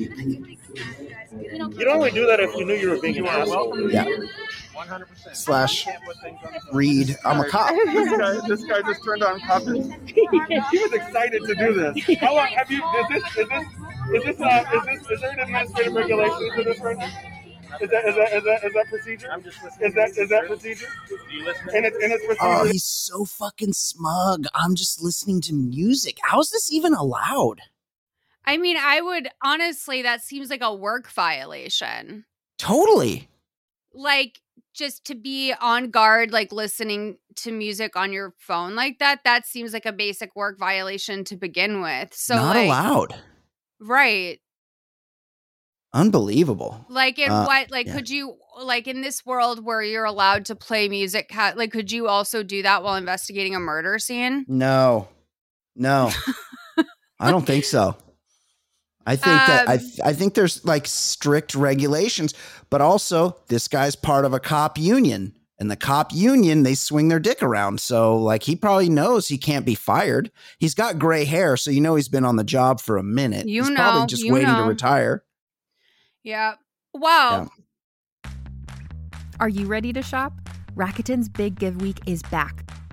You'd only do that if you knew you were being an asshole. Yeah. 100%. Slash read. I'm a cop. This guy, this guy just turned on copy. He was excited to do this. How long have you? Is this is this is this uh, is this is there an administrative regulation to this right now? Is that is that is that is that procedure? I'm just listening. Is that is that procedure? Do you listen? And it's and it's procedure. Oh, he's so fucking smug. I'm just listening to music. How's this even allowed? I mean, I would honestly, that seems like a work violation. Totally. Like just to be on guard, like listening to music on your phone like that, that seems like a basic work violation to begin with. So Not like, allowed. Right. Unbelievable. Like in Uh, what like yeah. could you like in this world where you're allowed to play music like could you also do that while investigating a murder scene? No. No. I don't think so. I think that I Um, th- I think there's like strict regulations, but also this guy's part of a cop union. And the cop union, they swing their dick around. So like he probably knows he can't be fired. He's got gray hair, so you know he's been on the job for a minute. You he's know, probably just you waiting to retire. Yeah. Wow. Are you ready to shop? Rakuten's Big Give Week is back.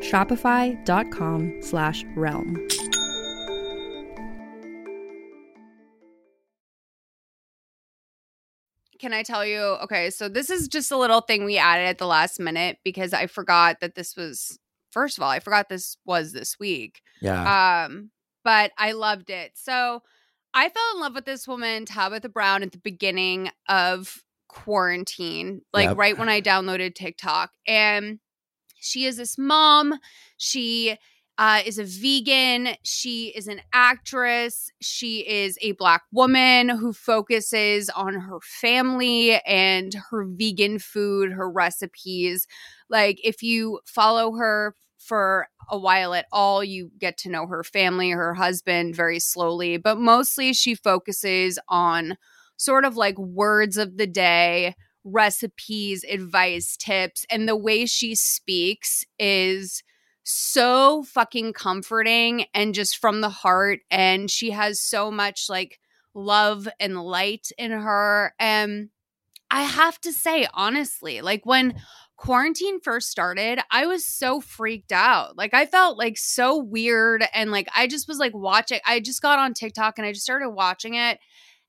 Shopify.com slash realm. Can I tell you? Okay, so this is just a little thing we added at the last minute because I forgot that this was first of all, I forgot this was this week. Yeah. Um, but I loved it. So I fell in love with this woman, Tabitha Brown, at the beginning of quarantine, like Yep. right when I downloaded TikTok. And she is this mom. She uh, is a vegan. She is an actress. She is a black woman who focuses on her family and her vegan food, her recipes. Like, if you follow her for a while at all, you get to know her family, her husband very slowly, but mostly she focuses on sort of like words of the day, recipes, advice, tips, and the way she speaks is so fucking comforting and just from the heart and she has so much like love and light in her and I have to say honestly like when quarantine first started I was so freaked out. Like I felt like so weird and like I just was like watching I just got on TikTok and I just started watching it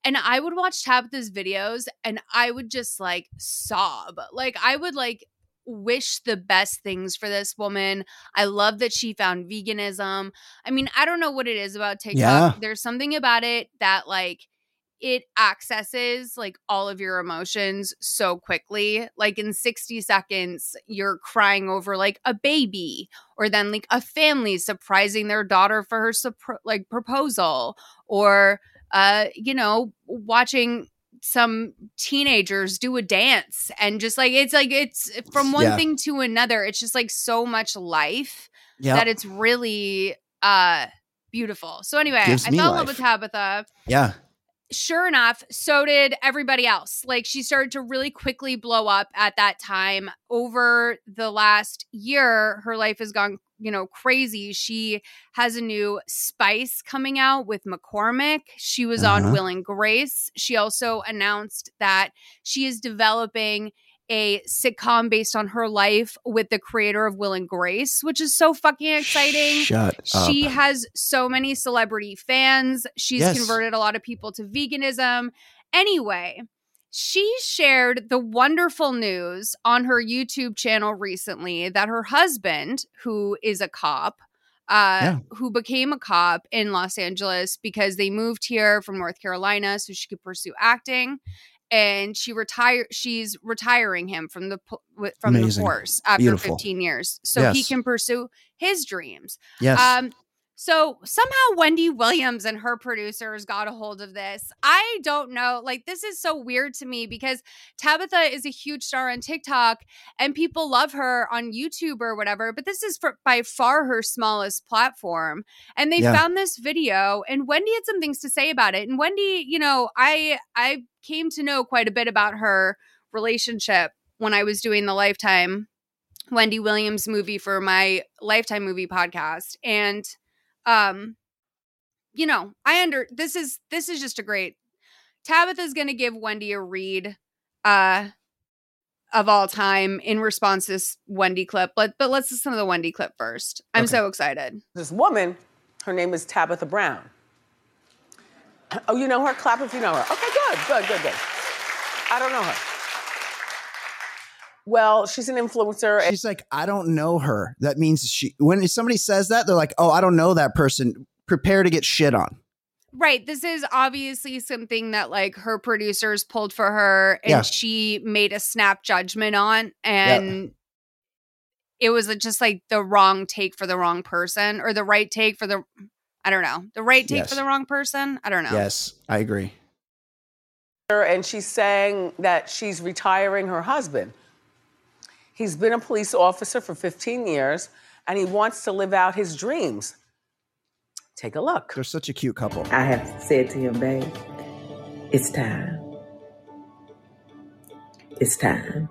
and I would watch Tabitha's videos and I would just like sob. Like I would like wish the best things for this woman. I love that she found veganism. I mean, I don't know what it is about TikTok. Yeah. There's something about it that like it accesses like all of your emotions so quickly. Like in 60 seconds, you're crying over like a baby or then like a family surprising their daughter for her supr- like proposal or uh you know watching some teenagers do a dance and just like it's like it's from one Yeah. thing to another it's just like so much life Yeah. that it's really uh beautiful so anyway Gives i fell in love with tabitha yeah. sure enough, so did everybody else. Like she started to really quickly blow up at that time. Over the last year, her life has gone, you know, crazy. She has a new spice coming out with McCormick. She was Uh-huh. on Will and Grace. She also announced that she is developing a sitcom based on her life with the creator of Will and Grace, which is so fucking exciting. Shut up. She has so many celebrity fans. She's Yes. converted a lot of people to veganism. Anyway, she shared the wonderful news on her YouTube channel recently that her husband, who is a cop, uh, Yeah. who became a cop in Los Angeles because they moved here from North Carolina so she could pursue acting. And she retired. She's retiring him from the from the force after Beautiful. 15 years, so he can pursue his dreams. yes. Um, so somehow Wendy Williams and her producers got a hold of this. I don't know. Like, this is so weird to me because Tabitha is a huge star on TikTok and people love her on YouTube or whatever, but this is for, by far her smallest platform. And they Yeah. found this video and Wendy had some things to say about it. And Wendy, you know, I I came to know quite a bit about her relationship when I was doing the Lifetime Wendy Williams movie for my Lifetime movie podcast. And um you know, I under this is this is just a great Tabitha's going to give Wendy a read uh of all time in response to this Wendy clip. But but let's listen to the Wendy clip first. I'm Okay. so excited. This woman, her name is Tabitha Brown. Oh, you know her? Clap if you know her. Okay, good, good, good, good. I don't know her. Well, she's an influencer. and She's like, I don't know her. That means she. When somebody says that, they're like, Oh, I don't know that person. Prepare to get shit on. Right. This is obviously something that like her producers pulled for her and Yeah. she made a snap judgment on and it was just like the wrong take for the wrong person or the right take for the I don't know. The right take for the wrong person? I don't know. Yes, I agree. and she's saying that she's retiring her husband. He's been a police officer for 15 years and he wants to live out his dreams. Take a look. They're such a cute couple. I have said to him, babe, it's time. It's time.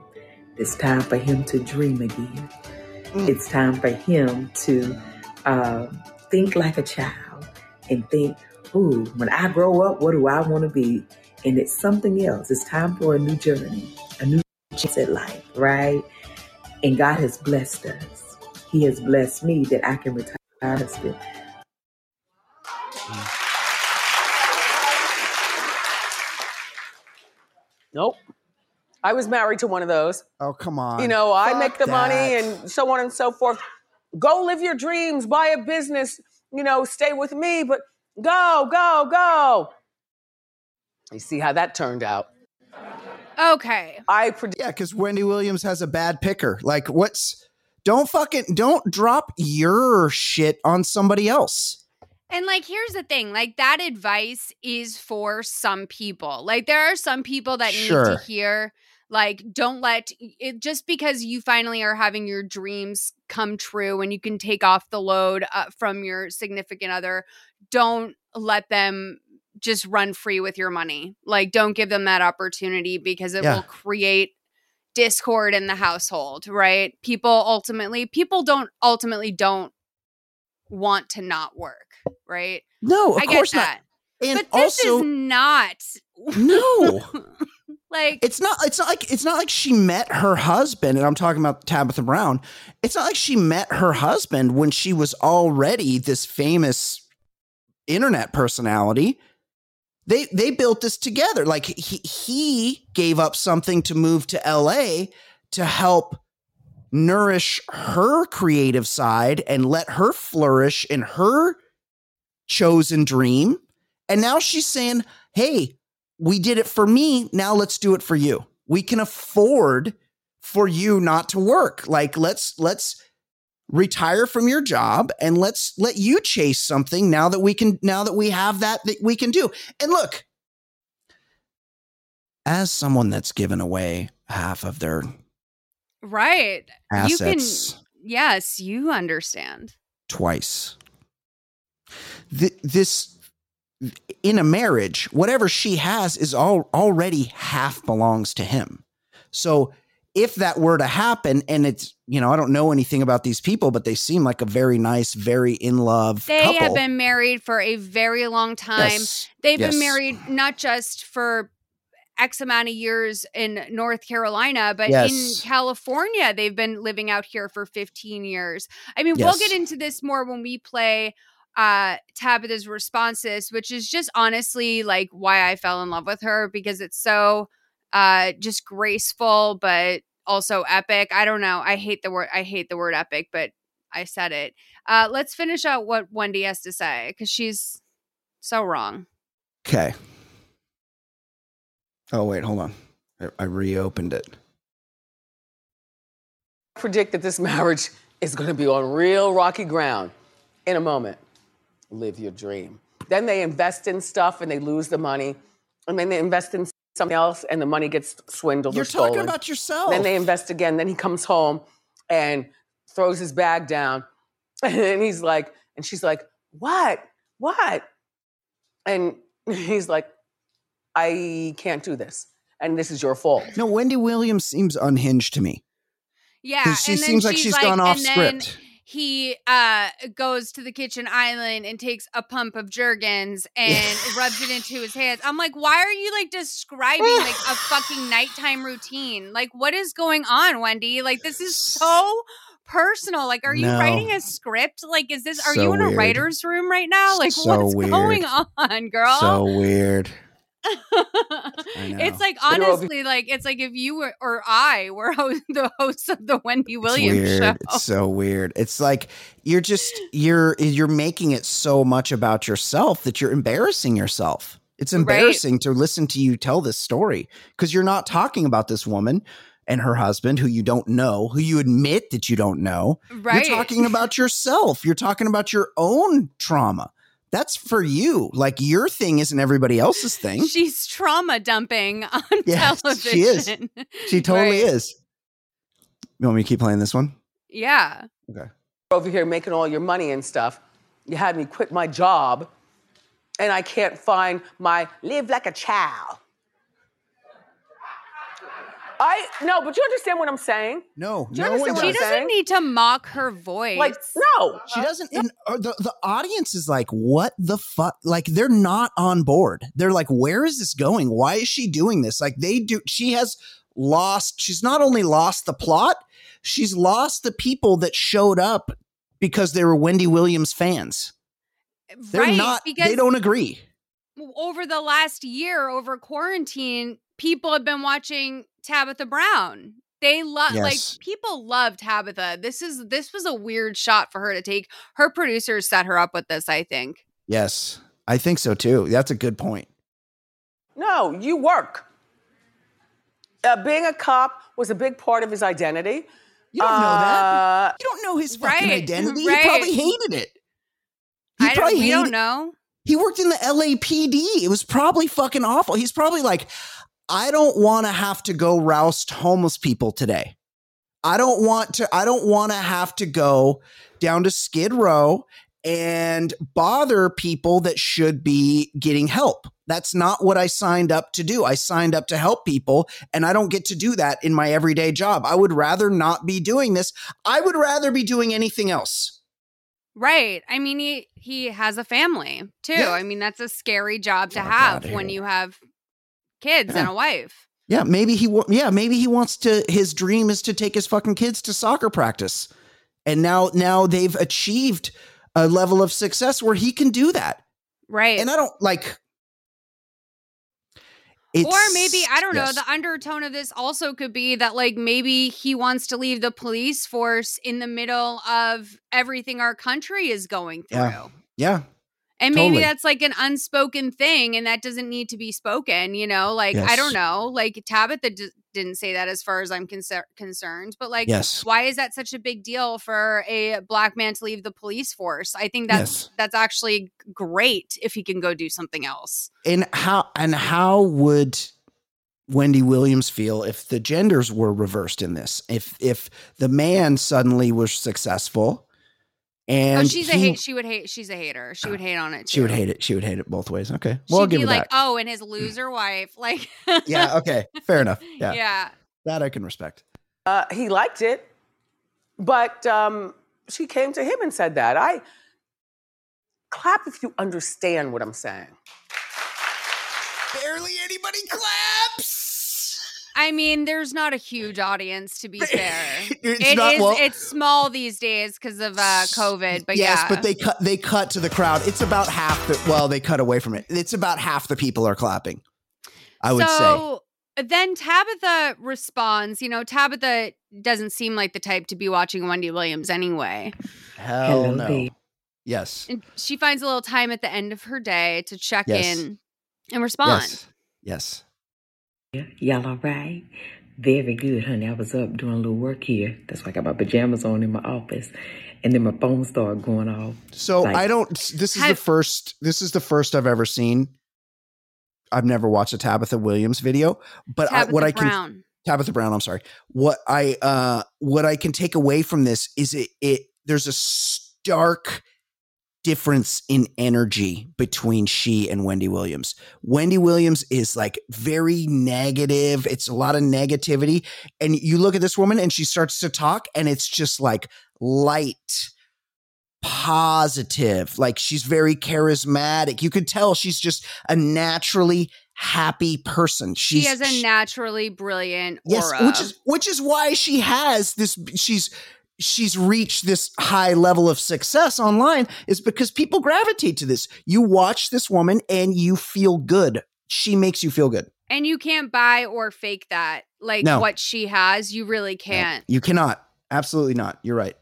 It's time for him to dream again. It's time for him to uh, think like a child and think, ooh, when I grow up, what do I want to be? And it's something else. It's time for a new journey, a new chance at life, right? And God has blessed us. He has blessed me that I can retire my husband. Nope. I was married to one of those. Oh, come on. You know, I Fuck make the money and so on and so forth. Go live your dreams, buy a business, you know, stay with me, but go, go, go. You see how that turned out. Okay. I predict Yeah, because Wendy Williams has a bad picker. Like, what's Don't fucking don't drop your shit on somebody else. And like, here's the thing like, that advice is for some people. Like, there are some people that need to hear, like, don't let it just because you finally are having your dreams come true and you can take off the load uh, from your significant other, don't let them just run free with your money. Like, don't give them that opportunity because it Yeah. will create discord in the household, right? People ultimately, people don't ultimately don't want to not work, right? No, of I get course not. that. And but this also is not no. like It's not it's not like it's not like she met her husband and I'm talking about Tabitha Brown. It's not like she met her husband when she was already this famous internet personality. They they built this together. Like he he gave up something to move to LA to help nourish her creative side and let her flourish in her chosen dream. And now she's saying, "Hey, we did it for me. Now let's do it for you. We can afford for you not to work. Like let's let's retire from your job and let's let you chase something now that we can now that we have that that we can do. And look, as someone that's given away half of their right. assets You can yes, you understand. twice. Th- this in a marriage, whatever she has is all already half belongs to him. So if that were to happen, and it's you know I don't know anything about these people, but they seem like a very nice, very in love They couple. have been married for a very long time. Yes. They've Yes. been married not just for X amount of years in North Carolina, but Yes. in California, they've been living out here for 15 years. I mean, we'll get into this more when we play uh Tabitha's responses, which is just honestly like why I fell in love with her because it's so uh just graceful but also epic. I don't know. I hate the word I hate the word epic, but I said it. Uh let's finish out what Wendy has to say cuz she's so wrong. Okay. Oh wait, hold on. I, I reopened it. predict that this marriage is going to be on real rocky ground in a moment. Live your dream. Then they invest in stuff and they lose the money. And then they invest in something else and the money gets swindled You're or stolen. talking about yourself. Then they invest again. Then he comes home and throws his bag down. And he's like, and she's like, what? What? And he's like, I can't do this. And this is your fault. No, Wendy Williams seems unhinged to me. Yeah. she and then seems like she's gone off and then script. He uh goes to the kitchen island and takes a pump of Jergens and rubs it into his hands. I'm like, why are you like describing like a fucking nighttime routine? Like, what is going on, Wendy? Like, this is so personal. Like, are you No. writing a script? Like, is this are So you in a weird. writer's room right now? Like, So what's weird. going on, girl? So weird. It's like honestly, like it's like if you were or I were host, the host of the Wendy It's Williams weird. show. It's so weird. It's like you're just you're you're making it so much about yourself that you're embarrassing yourself. It's Right. embarrassing to listen to you tell this story because you're not talking about this woman and her husband who you don't know, who you admit that you don't know. Right. You're talking about yourself. You're talking about your own trauma. That's for you. Like your thing isn't everybody else's thing. She's trauma dumping on Yes, television. she is. She totally Right. is. You want me to keep playing this one? Yeah. Okay. over here making all your money and stuff. You had me quit my job, and I can't find my live like a child. I no, but you understand what I'm saying? No, Do you no understand one what She I'm does. doesn't saying? need to mock her voice. Like no, She doesn't. And uh, the the audience is like, "What the fuck?" Like they're not on board. They're like, "Where is this going? Why is she doing this?" Like they do. She has lost. She's not only lost the plot, she's lost the people that showed up because they were Wendy Williams fans. They're right, not. because They don't agree. over the last year, over quarantine, people have been watching Tabitha Brown. They love Yes. like people love Tabitha. This is this was a weird shot for her to take. Her producers set her up with this, I think. Yes, I think so too. That's a good point. no, you work. Uh, being a cop was a big part of his identity. You don't know that. Uh, You don't know his fucking Right, identity. right. He probably hated it. He I don't, probably we don't know. He worked in the LAPD. It was probably fucking awful. He's probably like, I don't want to have to go roust homeless people today. I don't want to, I don't want to have to go down to Skid Row and bother people that should be getting help. That's not what I signed up to do. I signed up to help people, and I don't get to do that in my everyday job. I would rather not be doing this. I would rather be doing anything else. Right. I mean, he he has a family too. Yeah. I mean, that's a scary job to oh Fuck have outta when you have kids and a wife. Yeah, maybe he wa- yeah, maybe he wants to his dream is to take his fucking kids to soccer practice. And now now they've achieved a level of success where he can do that. Right. And I don't like or maybe I don't know. The undertone of this also could be that like maybe he wants to leave the police force in the middle of everything our country is going through. Yeah. Yeah. And maybe Totally. that's like an unspoken thing and that doesn't need to be spoken, you know? Like, I don't know. Like, Tabitha d- didn't say that as far as I'm concer- concerned, but like, Yes. why is that such a big deal for a black man to leave the police force? I think that's Yes. that's actually great if he can go do something else. And how and how would Wendy Williams feel if the genders were reversed in this? If if the man suddenly was successful and oh, she's a hate. She would hate. She's a hater. She would hate on it. Too. she would hate it. She would hate it both ways. Okay. She'd Well, I'll give be her like, that. oh, and his loser wife. Like, yeah, okay. Fair enough. Yeah. yeah. That I can respect. uh, he liked it, but um, she came to him and said that. I clap if you understand what I'm saying. Barely anybody claps. I mean, there's not a huge audience to be fair. It's It not- is- well- It's small these days because of uh, COVID. But yes, yeah, but they cut they cut to the crowd. It's about half the well, they cut away from it. It's about half the people are clapping. I would say. so then Tabitha responds. You know, Tabitha doesn't seem like the type to be watching Wendy Williams anyway. Hell Hello no. there. Yes. And she finds a little time at the end of her day to check Yes. in and respond. Yes. Yes. Y'all all right? Very good, honey. I was up doing a little work here. That's why I got my pajamas on in my office. And then my phone started going off. So Like- I don't this is the Have- first this is the first I've ever seen. I've never watched a Tabitha Williams video, but I, Tabitha what I can Tabitha Brown, I'm sorry. What I uh what I can take away from this is it it there's a stark difference in energy between she and Wendy Williams. Wendy Williams is like very negative. It's a lot of negativity and you look at this woman and she starts to talk and it's just like light positive like she's very charismatic you could tell she's just a naturally happy person she's she has a naturally brilliant Yes, aura. which is which is why she has this. She's she's reached this high level of success online is because people gravitate to this. You watch this woman and you feel good. She makes you feel good. and you can't buy or fake that. Like No. what she has, you really can't. You cannot. Absolutely not. You're right.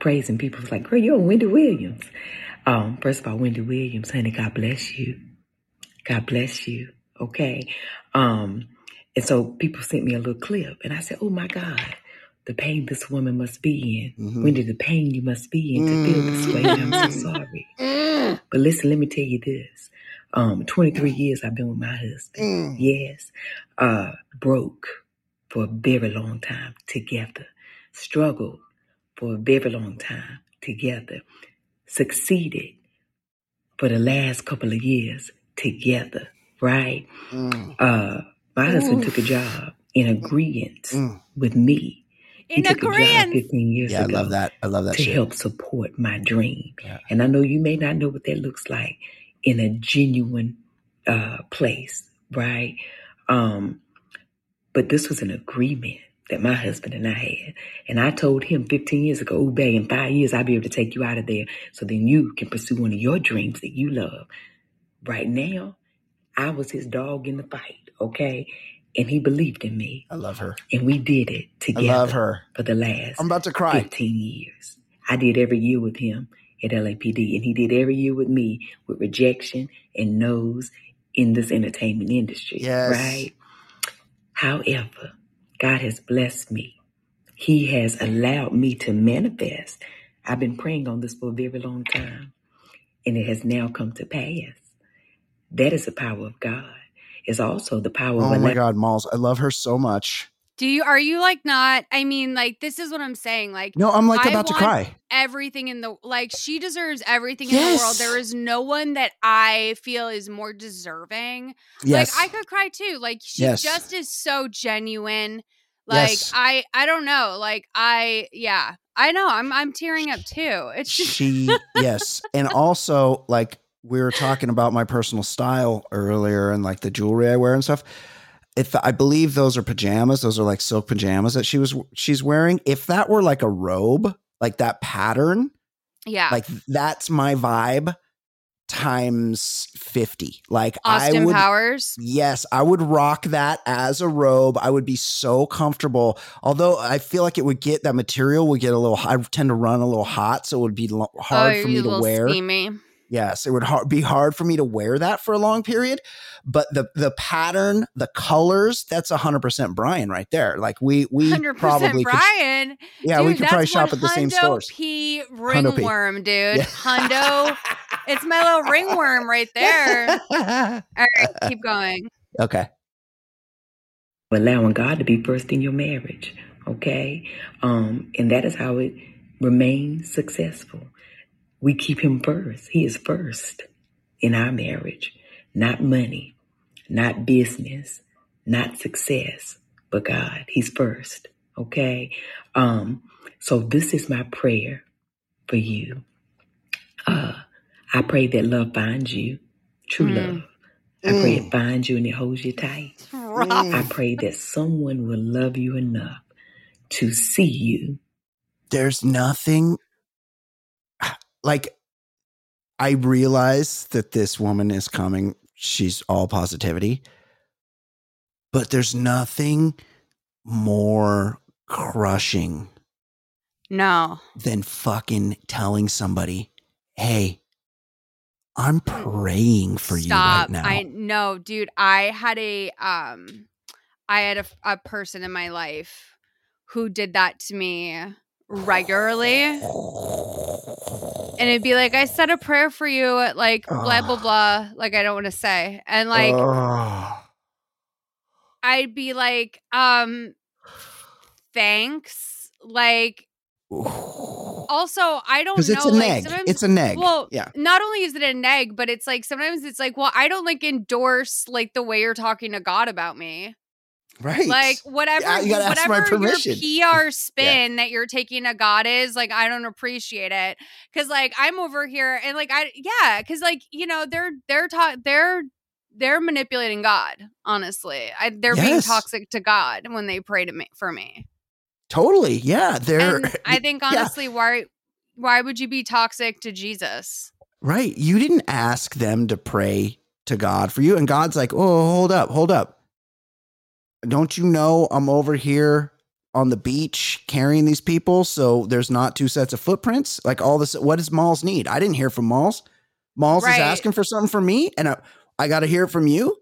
praising people. It's like, girl, you're Wendy Williams. Um, first of all, Wendy Williams, honey, God bless you. God bless you. Okay. Um, and so people sent me a little clip and I said, Oh my God, the pain this woman must be in. Mhm. Wendy, the pain you must be in to feel this way. And I'm so sorry. But listen, let me tell you this. Um, 23 years I've been with my husband. Yes. Uh, broke for a very long time together. Struggled for a very long time together. Succeeded for the last couple of years together. Right? Mm, Uh, my husband took a job in agreement mm. with me. He In took a job 15 years Yeah, I love that. I love that to shit. help support my dream. Yeah. And I know you may not know what that looks like in a genuine uh, place, right? Um, but this was an agreement that my husband and I had. And I told him 15 years ago, oh, babe, in five years, I'll be able to take you out of there so then you can pursue one of your dreams that you love. Right now, I was his dog in the fight, okay? And he believed in me. I love her. And we did it together. I love her. for the last I'm about to cry. 15 years. I did every year with him at LAPD, and he did every year with me with rejection and no's in this entertainment industry. Yes. Right? However, God has blessed me He has allowed me to manifest. I've been praying on this for a very long time, and it has now come to pass. That is the power of God. It's also the power of Oh my God, Molls. I love her so much. Do you are you like not? I mean, like this is what I'm saying. Like No, I'm like I about to cry. Everything in the like she deserves everything in the world. There is no one that I feel is more deserving. Yes. Like I could cry too. Like she Yes. just is so genuine. Like Yes. I I don't know. Like I yeah. I know. I'm I'm tearing up too. It's just she yes and also like we were talking about my personal style earlier and like the jewelry i wear and stuff if i believe those are pajamas those are like silk pajamas that she was she's wearing if that were like a robe like that pattern yeah. like that's my vibe times 50 like Austin i would Powers. Yes, I would rock that as a robe. I would be so comfortable. Although I feel like it would get that material would get a little. I tend to run a little hot, so it would be oh, hard oh, for me to wear. steamy. Yes, it would har- be hard for me to wear that for a long period. But the the pattern, the colors, that's hundred percent Brian right there. Like we we Hundred probably percent could, Brian. yeah we could probably shop at the same Hundo stores. P Hundo P. ringworm, dude. Yeah. Hundo. it's my little ringworm right there. All right, keep going. okay. allowing God to be first in your marriage. Okay. Um, and that is how it remains successful. We keep him first. He is first in our marriage, not money, not business, not success, but God. He's first. Okay. Um, so this is my prayer for you. Uh, I pray that love finds you, true Mm. love. I pray it finds you and it holds you tight. It's. I pray that someone will love you enough to see you. there's nothing like I realize that this woman is coming. She's all positivity. But there's nothing more crushing No. than fucking telling somebody, "Hey, I'm praying for Stop. you right now." I no, dude. I had a um I had a, a person in my life who did that to me regularly. And it'd be like, I said a prayer for you at like blah blah blah. Like I don't want to say. And like. I'd be like, um, thanks. Like also I don't know. it's a like, neg. It's a neg. Well, Yeah. Not only is it a neg, but it's like sometimes it's like, well, I don't like endorse like the way you're talking to God about me. Right. Like whatever, Yeah, you gotta ask my whatever your. PR spin that you're taking a God is, like I don't appreciate it because like I'm over here and like I yeah, because like you know they're they're ta- they're they're manipulating God. Honestly, I, they're being toxic to God when they pray to me for me. totally. Yeah, they're And I think yeah. honestly, why why would you be toxic to Jesus? Right. You didn't ask them to pray to God for you. And God's like, oh, hold up, hold up. Don't you know I'm over here on the beach carrying these people so there's not two sets of footprints? Like all this, what does Molls need? I didn't hear from Molls. Molls Right. is asking for something from me and I, I got to hear it from you.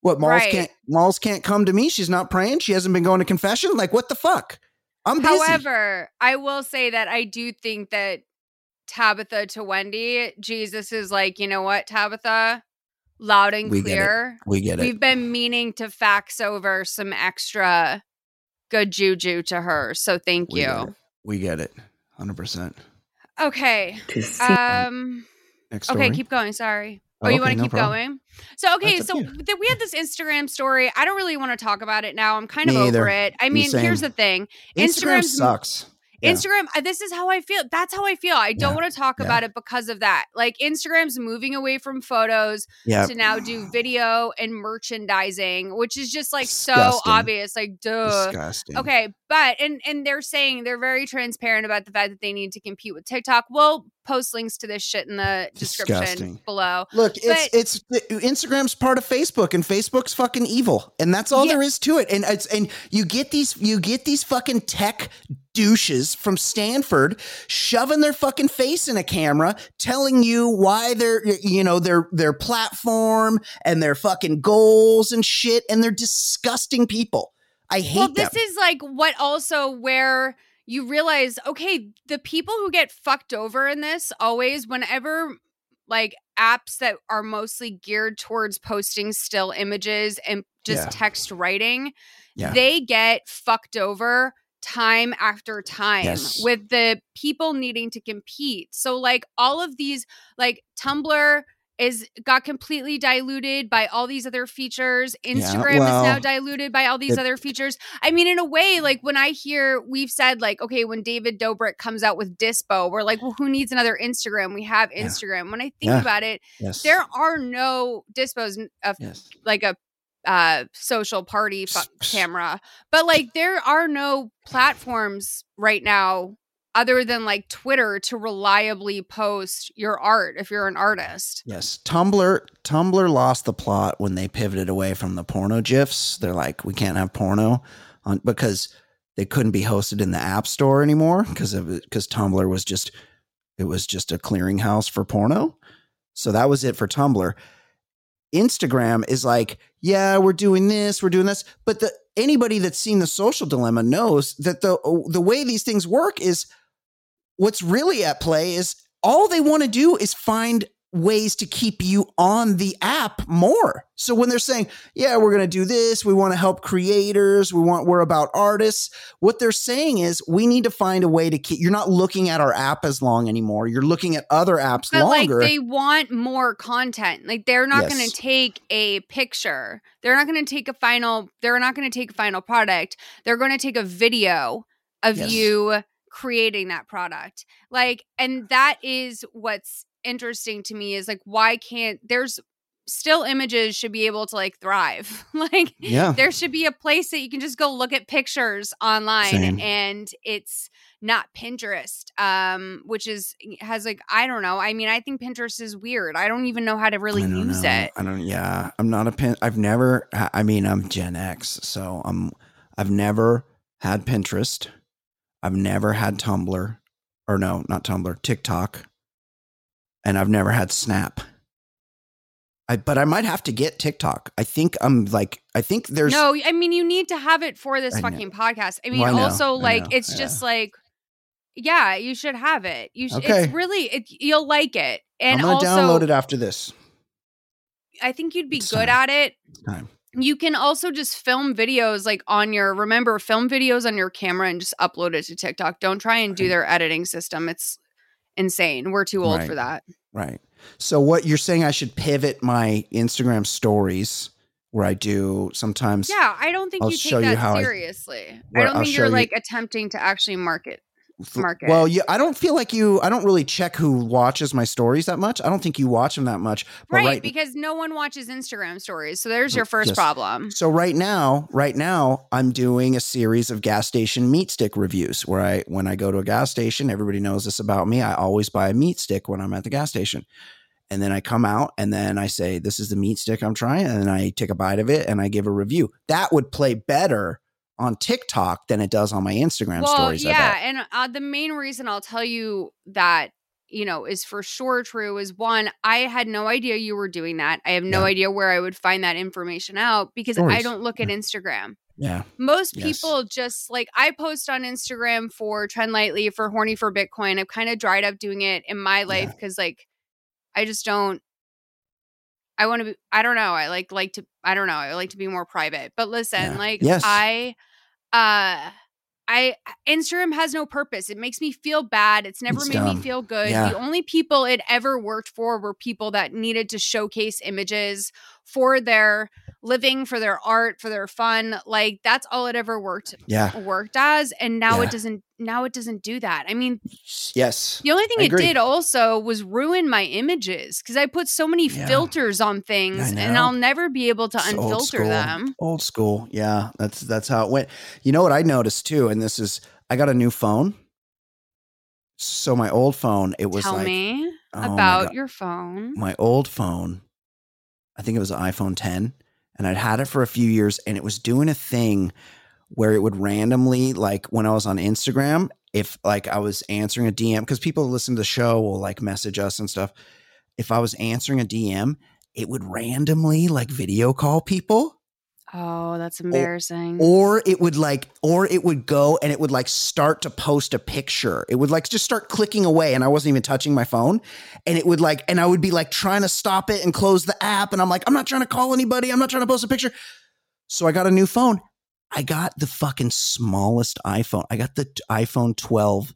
What Molls Right. can't Molls can't come to me? She's not praying. She hasn't been going to confession. Like what the fuck? I'm busy. However, I will say that I do think that Tabitha to Wendy, Jesus is like, you know what, Tabitha? Loud and We get it. clear. we get it. We've been meaning to fax over some extra good juju to her. So thank We you. it. We get it. 100%. Okay. To see Um Next story. okay, keep going. Sorry. Oh, Oh, you okay, want to no keep problem. going? So okay, That's so to th- we had this Instagram story. I don't really want to talk about it now. I'm kind of over either. it. I Me mean, here's the thing. Instagram Instagram's- sucks. Yeah. Instagram, uh, this is how I feel. That's how I feel. I don't Yeah. want to talk Yeah. about it because of that. Like Instagram's moving away from photos to now do video and merchandising, which is just like so obvious. Like, duh. Disgusting. Okay, but and and they're saying they're very transparent about the fact that they need to compete with TikTok. We'll post links to this shit in the description Disgusting. below. Look, it's But- it's Instagram's part of Facebook, and Facebook's fucking evil, and that's all Yeah. there is to it. And it's and you get these you get these fucking tech douches from Stanford shoving their fucking face in a camera, telling you why their you know their their platform and their fucking goals and shit, and they're disgusting people. I hate well, them. this is like what also where you realize, okay, the people who get fucked over in this always, whenever like apps that are mostly geared towards posting still images and just Yeah. text writing, Yeah. they get fucked over time after time Yes. with the people needing to compete. So like all of these like Tumblr is got completely diluted by all these other features. Instagram well, is now diluted by all these it- other features. I mean, in a way, like when I hear we've said like, okay, when David Dobrik comes out with Dispo, we're like, well, who needs another Instagram? We have Yeah. Instagram. When I think Yeah. about it, yes. there are no Dispos of yes. like a uh social party psst. camera but like there are no platforms right now other than like twitter to reliably post your art if you're an artist Yes, Tumblr Tumblr lost the plot when they pivoted away from the porno gifs. They're like, we can't have porno on because they couldn't be hosted in the App Store anymore because of because Tumblr was just it was just a clearinghouse for porno. So that was it for Tumblr. Instagram is like, yeah, we're doing this, we're doing this, but the anybody that's seen the social dilemma knows that the the way these things work is what's really at play is all they want to do is find ways to keep you on the app more. So when they're saying, "Yeah, we're going to do this, we want to help creators, we want we're about artists," what they're saying is we need to find a way to keep you're not looking at our app as long anymore. You're looking at other apps but longer. like they want more content like they're not going to take a picture they're not going to take a final they're not going to take a final product they're going to take a video of Yes. you creating that product like and that is what's interesting to me is like why can't there's still images should be able to like thrive like yeah. there should be a place that you can just go look at pictures online Same. and it's not pinterest um which is has like i don't know i mean i think pinterest is weird i don't even know how to really use know. it I don't. Yeah, I'm not a pin. I've never. I mean, I'm Gen X, so I'm. I've never had Pinterest. I've never had Tumblr, or no, not Tumblr, TikTok, and I've never had Snap. I, but I might have to get TikTok. I think I'm like. I think there's. no i mean you need to have it for this I know. fucking podcast i mean Well, I also like know, it's yeah. just like yeah you should have it you should Okay. it's really it, you'll like it and I'm gonna also download it after this i think you'd be It's good time. at it time. You can also just film videos like on your remember film videos on your camera and just upload it to TikTok. Don't try and do their editing system. It's insane. We're too old Right. for that. Right. So what you're saying? I should pivot my Instagram stories where I do sometimes. Yeah, I don't think I'll you show take you that how seriously. I, Where don't I'll think you're you- like attempting to actually market. Market. Well, yeah, I don't feel like you. I don't really check who watches my stories that much. I don't think you watch them that much. Right, right, because no one watches Instagram stories. So there's mm, your first Yes. problem. so right now, right now, I'm doing a series of gas station meat stick reviews where I, when I go to a gas station, everybody knows this about me. I always buy a meat stick when I'm at the gas station. And then I come out and then I say, This is the meat stick I'm trying. And then I take a bite of it and I give a review. That would play better on TikTok than it does on my Instagram well, stories. Yeah, and uh, the main reason I'll tell you that you know is for sure true is one I had no idea you were doing that. I have no Yeah. idea where I would find that information out because I don't look at Instagram. Yeah. Most Yes. people just like I post on Instagram for Trend Lightly for Horny for Bitcoin. I've kind of dried up doing it in my life because like I just don't. I want to be. I don't know. I like like to. I don't know. I like to be more private. But listen, Yeah. like Yes. I, uh, I Instagram has no purpose. It makes me feel bad. It's never It's made me feel good. Yeah. The only people it ever worked for were people that needed to showcase images for their living, for their art, for their fun. Like that's all it ever worked Yeah. worked as. And now Yeah. it doesn't. Now it doesn't do that. I mean, Yes. the only thing I it agree. did also was ruin my images because I put so many Yeah. filters on things, and. I'll never be able to It's unfilter them. Old school. Yeah, that's that's how it went. You know what I noticed too, and this is I got a new phone. So my old phone, it was Tell like me oh about your phone. my old phone. I think it was an iPhone 10, and I'd had it for a few years, and it was doing a thing where it would randomly, like when I was on Instagram, if like I was answering a DM, because people listen to the show will like message us and stuff. If I was answering a DM, it would randomly like video call people. Oh, that's embarrassing. or it would like or it would go and it would like start to post a picture it would like just start clicking away and i wasn't even touching my phone and it would like and i would be like trying to stop it and close the app and i'm like i'm not trying to call anybody i'm not trying to post a picture so i got a new phone i got the fucking smallest iphone i got the iphone 12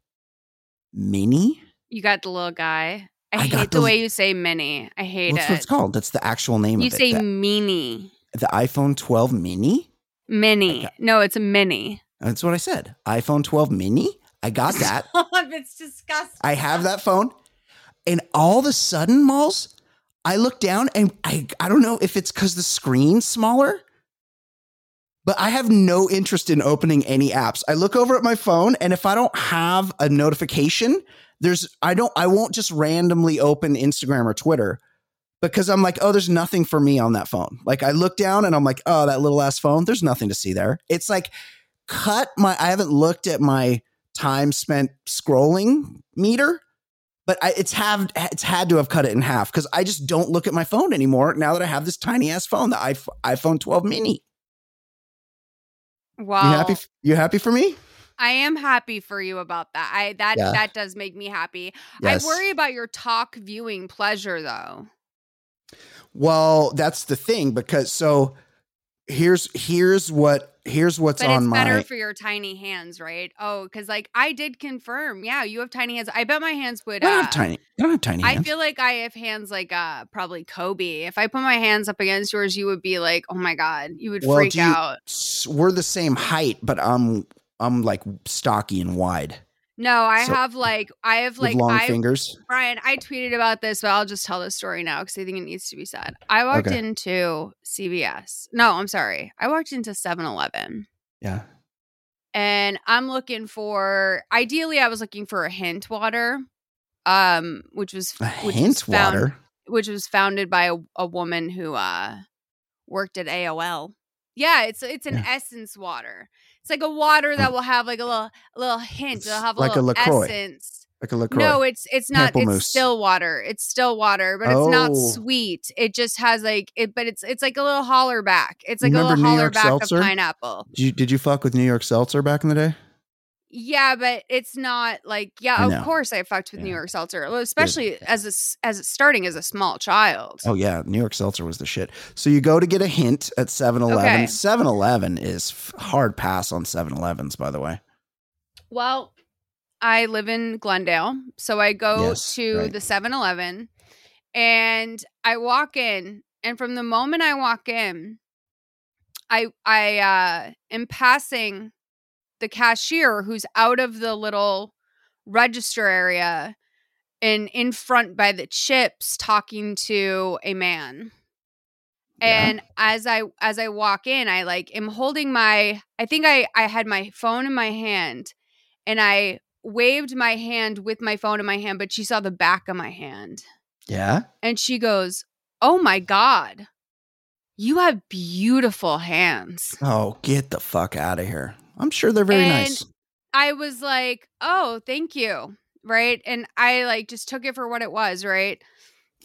mini you got the little guy. I, I got hate the the- way you say mini. I hate it. what's what it's called that's the actual name You of it say the, mini. The iphone 12 mini Mini. No, it's a mini. that's what i said iphone 12 mini i got that it's disgusting. I have that phone. And all of a sudden, Molls, I look down and I, I don't know if it's because the screen's smaller, but I have no interest in opening any apps. I look over at my phone and if I don't have a notification, there's I don't I won't just randomly open Instagram or Twitter because I'm like, oh, there's nothing for me on that phone. Like I look down and I'm like, oh, that little ass phone, there's nothing to see there. It's like cut my I haven't looked at my time spent scrolling meter, but I, it's have it's had to have cut it in half because I just don't look at my phone anymore now that I have this tiny ass phone, the iPhone 12 mini. Wow. You happy? You happy for me? I am happy for you about that. I that Yeah. that does make me happy. Yes. I worry about your talk viewing pleasure though. Well, that's the thing because so here's here's what here's what's but on it's my better for your tiny hands, right? Oh, because like I did confirm. Yeah, you have tiny hands. I bet my hands would. I don't uh, have tiny. I don't have tiny I hands. feel like I have hands like uh probably Kobe. If I put my hands up against yours, you would be like, oh my god, you would Well, freak you- out. We're the same height, but I'm I'm like stocky and wide No, I So- have like I have like long I fingers. Brian, I tweeted about this, but I'll just tell the story now because I think it needs to be said. I walked Okay. into CVS. No, I'm sorry. I walked into 7 Eleven Yeah. and I'm looking for, ideally, I was looking for a hint water, um, which was, A which was hint found- water. which was founded by a, a woman who uh, worked at AOL. Yeah, it's it's an Yeah. essence water. It's like a water that will have like a little a little hint. It'll have a like a little LaCroix. essence. Like a LaCroix. No, it's it's not. Pamplemousse. It's still water. It's still water, but it's not Oh. sweet. It just has like it, but it's it's like a little holler back. It's like a Remember little New holler York back Seltzer? of pineapple. Did you, did you fuck with New York Seltzer back in the day? Yeah, but it's not like yeah. Of course, I fucked with New York Seltzer, especially as a as starting as a small child. Oh yeah, New York Seltzer was the shit. So you go to get a hint at 7-Eleven. Okay. 7-Eleven is f- hard pass on 7-Elevens, by the way. Well, I live in Glendale, so I go Yes, to right. the 7-Eleven and I walk in and from the moment I walk in I I uh am passing the cashier who's out of the little register area and in front by the chips talking to a man. Yeah. And as I as I walk in, I like am holding my I think I I had my phone in my hand and I waved my hand with my phone in my hand, but she saw the back of my hand. Yeah. And she goes, "Oh my god. You have beautiful hands." Oh, get the fuck out of here. I'm sure they're very And nice. I was like, "Oh, thank you." Right? And I like just took it for what it was, right?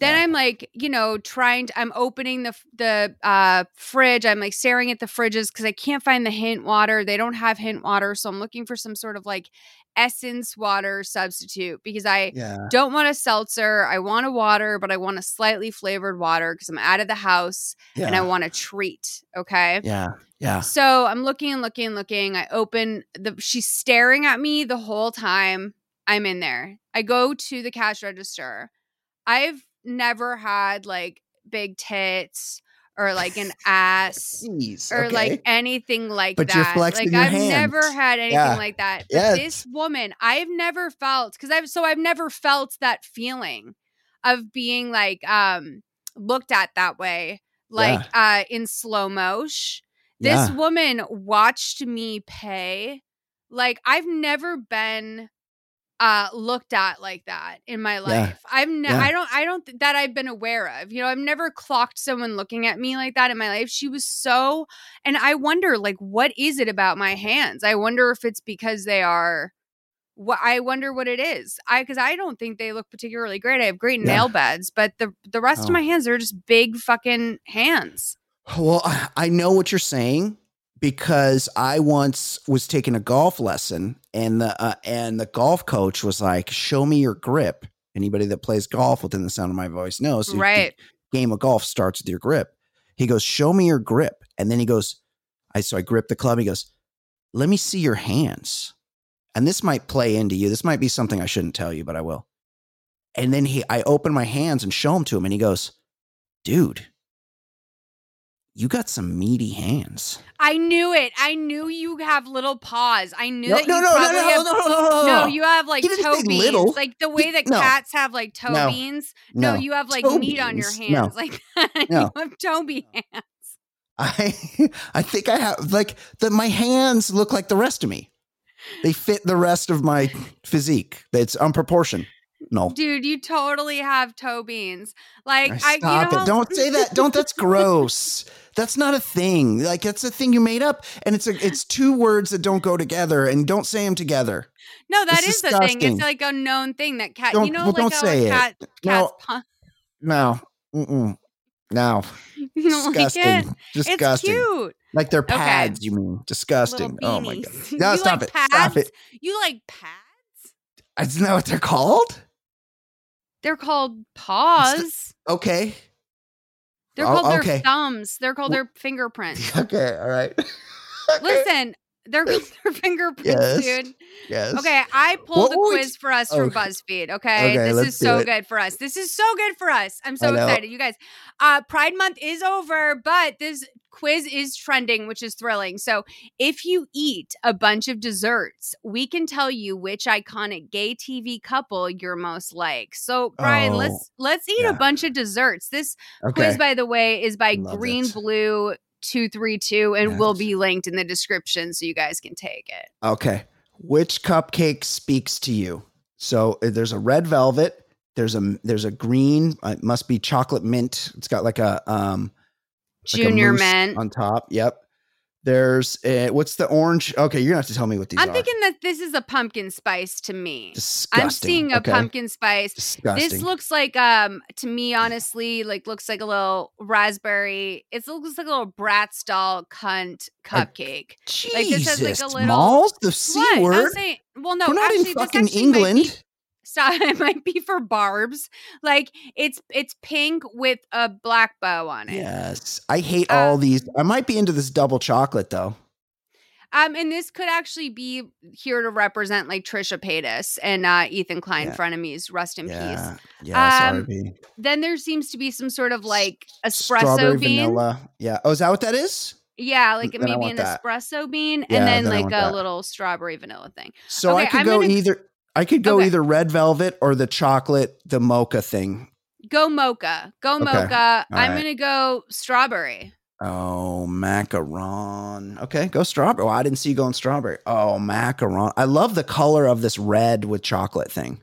Then Yeah. I'm like, you know, trying to I'm opening the the uh fridge. I'm like staring at the fridges cuz I can't find the hint water. They don't have hint water, so I'm looking for some sort of like essence water substitute because I Yeah. don't want a seltzer. I want a water, but I want a slightly flavored water because I'm out of the house Yeah. and I want a treat. Okay. yeah. Yeah. So I'm looking and looking and looking. I open the she's staring at me the whole time I'm in there. I go to the cash register. I've never had like big tits or like an ass Jeez. or okay. like anything like But that. like I've never had anything Yeah. like that. But Yes. this woman, I've never felt because I've so I've never felt that feeling of being like um looked at that way, like uh in slow motion. This Yeah. woman watched me pay. Like I've never been uh looked at like that in my life. I've ne- Yeah. I don't I don't th- that I've been aware of. You know, I've never clocked someone looking at me like that in my life. She was so and I wonder like what is it about my hands? I wonder if it's because they are what I wonder what it is. I because I don't think they look particularly great. I have great Yeah. nail beds, but the the rest Oh. of my hands are just big fucking hands. Well, I- I know what you're saying because I once was taking a golf lesson and the uh, and the golf coach was like, "Show me your grip." Anybody that plays golf within the sound of my voice knows. Right. game of golf starts with your grip. He goes, "Show me your grip," and then he goes, "I so I grip the club." He goes, "Let me see your hands." And this might play into you. This might be something I shouldn't tell you, but I will. And then he, I open my hands and show him to him, and he goes, "Dude, you got some meaty hands." I knew it. I knew you have little paws. I knew No, that no, you no, no, probably no, have. no, no, no, no, No, no. you have like He toe beans, little. like the way that no. cats have like toe No. beans. No, No. you have like Toe meat on your beans? No. hands, like you have toe bean hands. I I think I have like that. my hands look like the rest of me. They fit the rest of my physique. It's unproportional. No. Dude, you totally have toe beans. Like I, Stop you know, it. Don't say that. Don't that's gross. That's not a thing. Like that's a thing you made up. And it's a it's two words that don't go together and don't say them together. No, that It's is the thing. It's like a known thing that cat. Don't- you know, well, like don't say a it. cat, No. pun- No. Mm-mm. No. Don't like Disgusting. it? Disgusting. It's cute. Like they're Okay. pads, you mean. Disgusting. Oh my god. No, You stop like it. Stop it. You like pads? Isn't that what they're called? They're called paws. Okay. They're Oh, called their thumbs. They're called their fingerprints. Okay. All right. Listen, they're their fingerprints, Yes. dude. Yes. Okay, I pulled a What would- quiz for us from Okay. BuzzFeed. Okay, Okay, this is so it. good for us. This is so good for us. I'm so excited, you guys. Uh, Pride Month is over, but this quiz is trending, which is thrilling. So, if you eat a bunch of desserts, we can tell you which iconic gay TV couple you're most like. So, Brian, Oh, let's let's eat yeah. a bunch of desserts. This Okay. quiz, by the way, is by Love Green it. Blue. 232 and will be linked in the description so you guys can take it. Okay. Which cupcake speaks to you? So uh, there's a red velvet. There's a there's a green. uh, It must be chocolate mint. It's got like a um like a Junior mint. on top. Yep. There's uh, what's the orange? Okay, you're gonna have to tell me what these are. I'm are. thinking that this is a pumpkin spice to me. Disgusting. I'm seeing a Okay. pumpkin spice. Disgusting. This looks like um to me honestly like looks like a little raspberry. It looks like a little Bratz doll cunt cupcake. like this has like Jesus, a little Smalls, the c What? I'm word. saying well no We're not actually in fucking actually might be- England. Stop. It might be for barbs. Like it's it's pink with a black bow on it. Yes, I hate Uh, all these. I might be into this double chocolate though. Um, and this could actually be here to represent like Trisha Paytas and uh, Ethan Klein Yeah. frenemies. Rest in peace. Yeah, yeah. Um, sorry. Then there seems to be some sort of like espresso Strawberry bean. vanilla. Yeah. Oh, is that what that is? Yeah, like Then maybe an that. espresso bean Yeah, and then, then like a that. little strawberry vanilla thing. So I Okay, could I'm go gonna- either. I could go Okay. either red velvet or the chocolate, the mocha thing. Go mocha. Go Okay. mocha. All I'm right. gonna go strawberry. Oh, macaron. Okay, go strawberry. Oh, I didn't see you going strawberry. Oh, macaron. I love the color of this red with chocolate thing.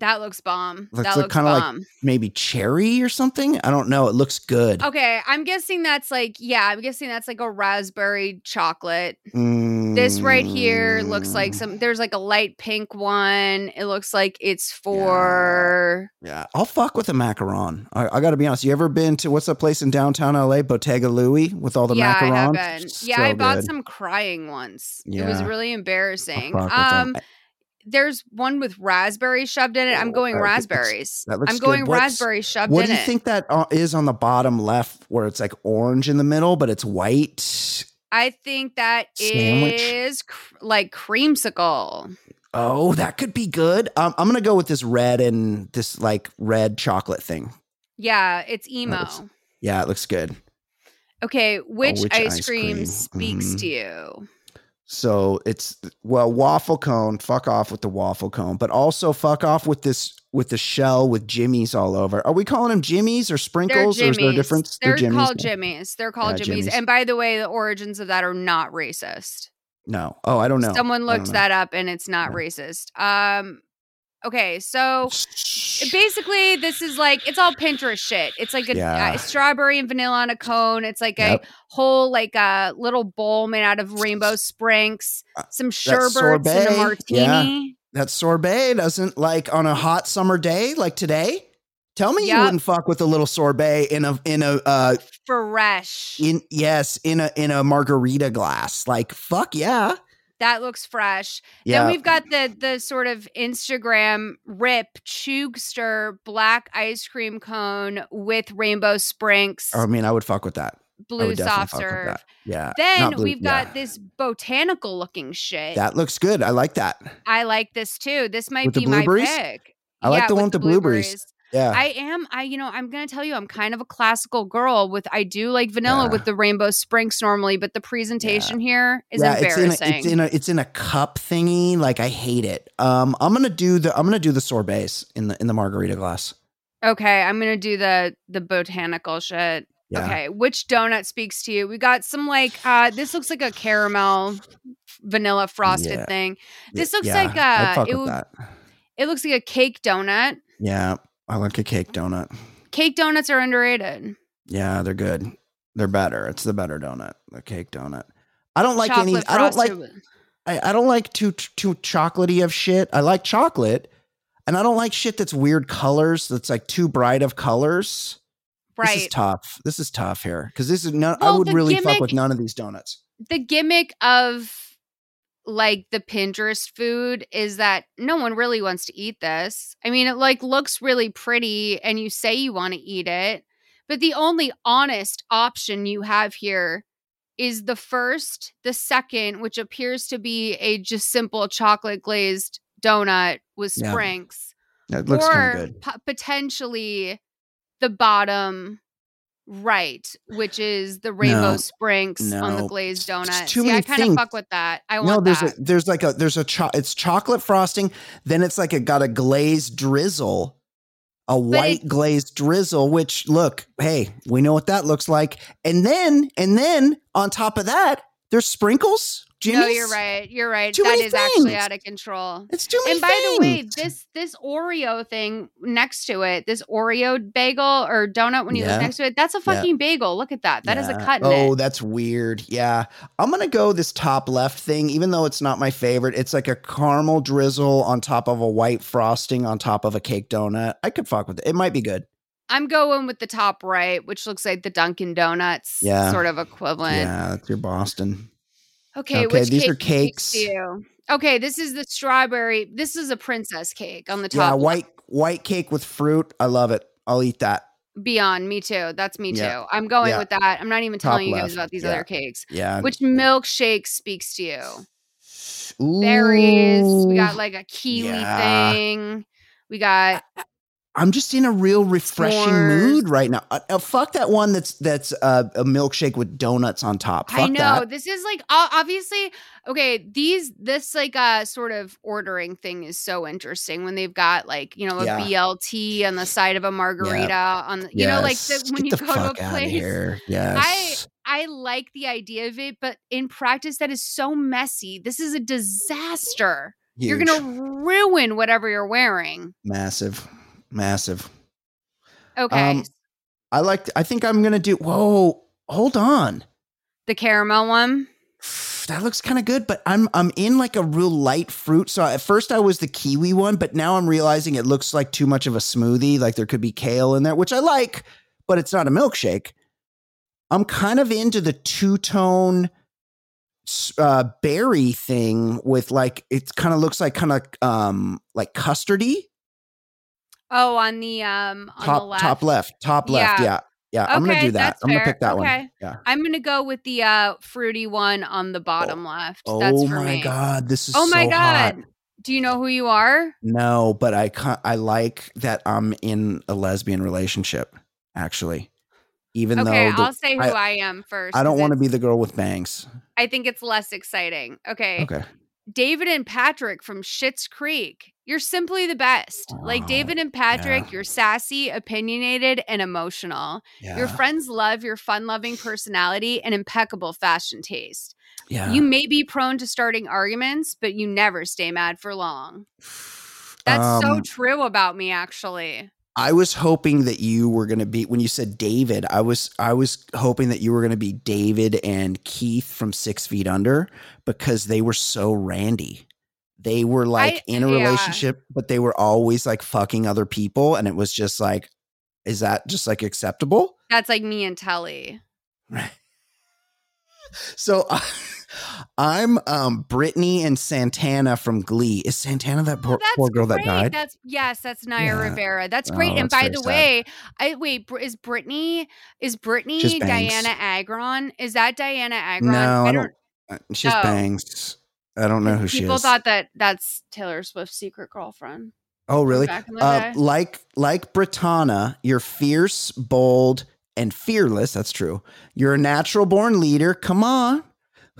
That looks bomb. Looks that looks kind of like maybe cherry or something. I don't know. It looks good. okay, I'm guessing that's like yeah, I'm guessing that's like a raspberry chocolate. This right here looks like Mm, some. There's like a light pink one. It looks like it's for. Yeah, I'll fuck with a macaron. I, I got to be honest. You ever been to what's that place in downtown LA, Bottega Louie, with all the yeah, I macarons? have been. Yeah, I bought good. some crying once. It was Yeah. really embarrassing. fuck with them. Um, there's one with raspberry shoved in it. I'm Oh, going looks- raspberries. that looks I'm good. going What's- raspberry shoved What in it. What do you think that uh, is on the bottom left, where it's like orange in the middle, but it's white? I think that Sandwich? is cr- like creamsicle. Oh, that could be good. Um, I'm gonna go with this red and this like red chocolate thing. Yeah, it's emo. looks- Yeah, it looks good. Okay, which, which ice, ice cream, cream? speaks Mhm. to you? So it's well, waffle cone. Fuck off with the waffle cone, but also fuck off with this with the shell with jimmies all over. Are we calling them jimmies or They're sprinkles, or is there a jimmies. difference? They're, Jimmies called now? jimmies. They're called Yeah, jimmies. jimmies. And by the way, the origins of that are not racist. No. Oh, I don't know. Someone looked know. that up and it's not Yeah. racist. Um okay, so basically this is like it's all Pinterest shit. It's like a, Yeah. a strawberry and vanilla on a cone. It's like Yep. a whole like a little bowl made out of rainbow sprinks, some sherbet, and a yeah. martini. That sorbet doesn't like on a hot summer day like today. Tell me you Yup. wouldn't fuck with a little sorbet in a in a uh Fresh. in yes in a in a margarita glass. Like fuck yeah. That looks fresh. Yeah. Then we've got the the sort of Instagram rip Chugster black ice cream cone with rainbow sprinks, I mean, I would fuck with that. Blue soft serve. Yeah. Then blue- we've got yeah. this botanical looking shit. That looks good. I like that. I like this too. This might With be my pick. I like Yeah, the one with the blueberries. Yeah. I am. I you know I'm gonna tell you I'm kind of a classical girl with I do like vanilla Yeah. with the rainbow sprinks normally, but the presentation here is yeah, it's in, embarrassing. a, it's in a it's in a cup thingy. Like I hate it. Um, I'm gonna do the I'm gonna do the sorbets in the in the margarita glass. okay, I'm gonna do the the botanical shit. Yeah. Okay, which donut speaks to you? We got some like uh this looks like a caramel vanilla frosted Yeah. thing. This looks yeah, like uh it that. it looks like a cake donut. Yeah, I like a cake donut. Cake donuts are underrated. Yeah, they're good. They're better. It's the better donut, the cake donut. I don't like any. Chocolate I don't like. I, I don't like too too chocolatey of shit. I like chocolate, and I don't like shit that's weird colors. That's like too bright of colors. Right. This is tough. This is tough here because this is no. I would really fuck with none of these donuts. the gimmick of like the Pinterest food is that no one really wants to eat this. I mean, it like looks really pretty and you say you want to eat it, but the only honest option you have here is the first, the second, which appears to be a just simple chocolate glazed donut with Yeah. sprinks, That looks or good. po- potentially the bottom right, which is the rainbow No, sprinks on the no. glazed It's donut. too See, I many kind of fuck with that. I want no, there's that. a there's like a there's a cho- it's chocolate frosting. Then it's like it got a glazed drizzle, a white it- glazed drizzle. Which look, hey, we know what that looks like. And then and then on top of that, there's sprinkles. Jimmy's. no, you're right. You're right. Too That is actually out of control. It's too many And by the way, this this Oreo thing next to it, this Oreo bagel or donut when you Yeah. look next to it, that's a Yeah. fucking bagel. Look at that. That is a cut Oh, it. that's weird. Yeah. I'm going to go this top left thing, even though it's not my favorite. It's like a caramel drizzle on top of a white frosting on top of a cake donut. I could fuck with it. It might be good. I'm going with the top right, which looks like the Dunkin' Donuts Yeah. sort of equivalent. Yeah, that's your Boston. Okay, Okay, which these cake are cakes. Okay, this is the strawberry. This is a princess cake on the Yeah, top. left. white white cake with fruit. I love it. I'll eat that. Beyond me too. That's me too. I'm going Yeah. with that. I'm not even Top telling you guys about these Yeah. other cakes. Yeah. Which milkshake speaks to you? Berries. We got like a kiwi Yeah. thing. We got I'm just in a real refreshing S'mores. mood right now. Uh, uh, fuck that one that's that's uh, a milkshake with donuts on top. Fuck I know that. this is like obviously okay. These this like uh sort of ordering thing is so interesting when they've got like you know a Yeah. BLT on the side of a margarita on the, you know like the, when Get you go to a place. here. I Yes. I like the idea of it, but in practice that is so messy. This is a disaster. You're gonna ruin whatever you're wearing. massive, massive. Okay, Um, I like. I think I'm gonna do. Whoa, hold on. the caramel one. That looks kind of good, but I'm I'm in like a real light fruit. So at first I was the kiwi one, but now I'm realizing it looks like too much of a smoothie. Like there could be kale in there, which I like, but it's not a milkshake. I'm kind of into the two tone uh, berry thing with like it kind of looks like kind of um like custardy. Oh, on the um on the top left. top left, top left. Yeah. Yeah, yeah. I'm gonna do that. I'm gonna pick that Okay. one. Yeah. I'm gonna go with the uh fruity one on the bottom left. Oh That's for my me. god, this is Oh my so god. hot. Do you know who you are? No, but I ca- I like that I'm in a lesbian relationship. Actually, even Okay, though the- I'll say who I, am first. I don't want to be the girl with bangs. I think it's less exciting. Okay. Okay. David and Patrick from Schitt's Creek. You're simply the best. like David and Patrick, yeah. you're sassy, opinionated, and emotional. Your friends love your fun loving personality and impeccable fashion taste. Yeah. You may be prone to starting arguments, but you never stay mad for long. That's so Um, true about me, actually. I was hoping that you were going to be when you said David. I was I was hoping that you were going to be David and Keith from Six Feet Under because they were so randy. They were like I- in a yeah. relationship, but they were always like fucking other people, and it was just like Is that just like acceptable? That's like me and Telly. Right. So uh, I'm um Brittany and Santana from Glee. Is Santana that poor, That's poor girl that died? That's yes, that's Naya Yeah. Rivera. That's Oh, great. and that's by the sad. way, I wait. Is Brittany is Brittany Dianna Agron? Is that Dianna Agron? no, I don't. uh, She's Oh. bangs. I don't know who she is. People thought that that's Taylor Swift's secret girlfriend. oh, really? back in the Uh, like like Brittana, you're fierce, bold, and fearless. That's true. You're a natural born leader. Come on,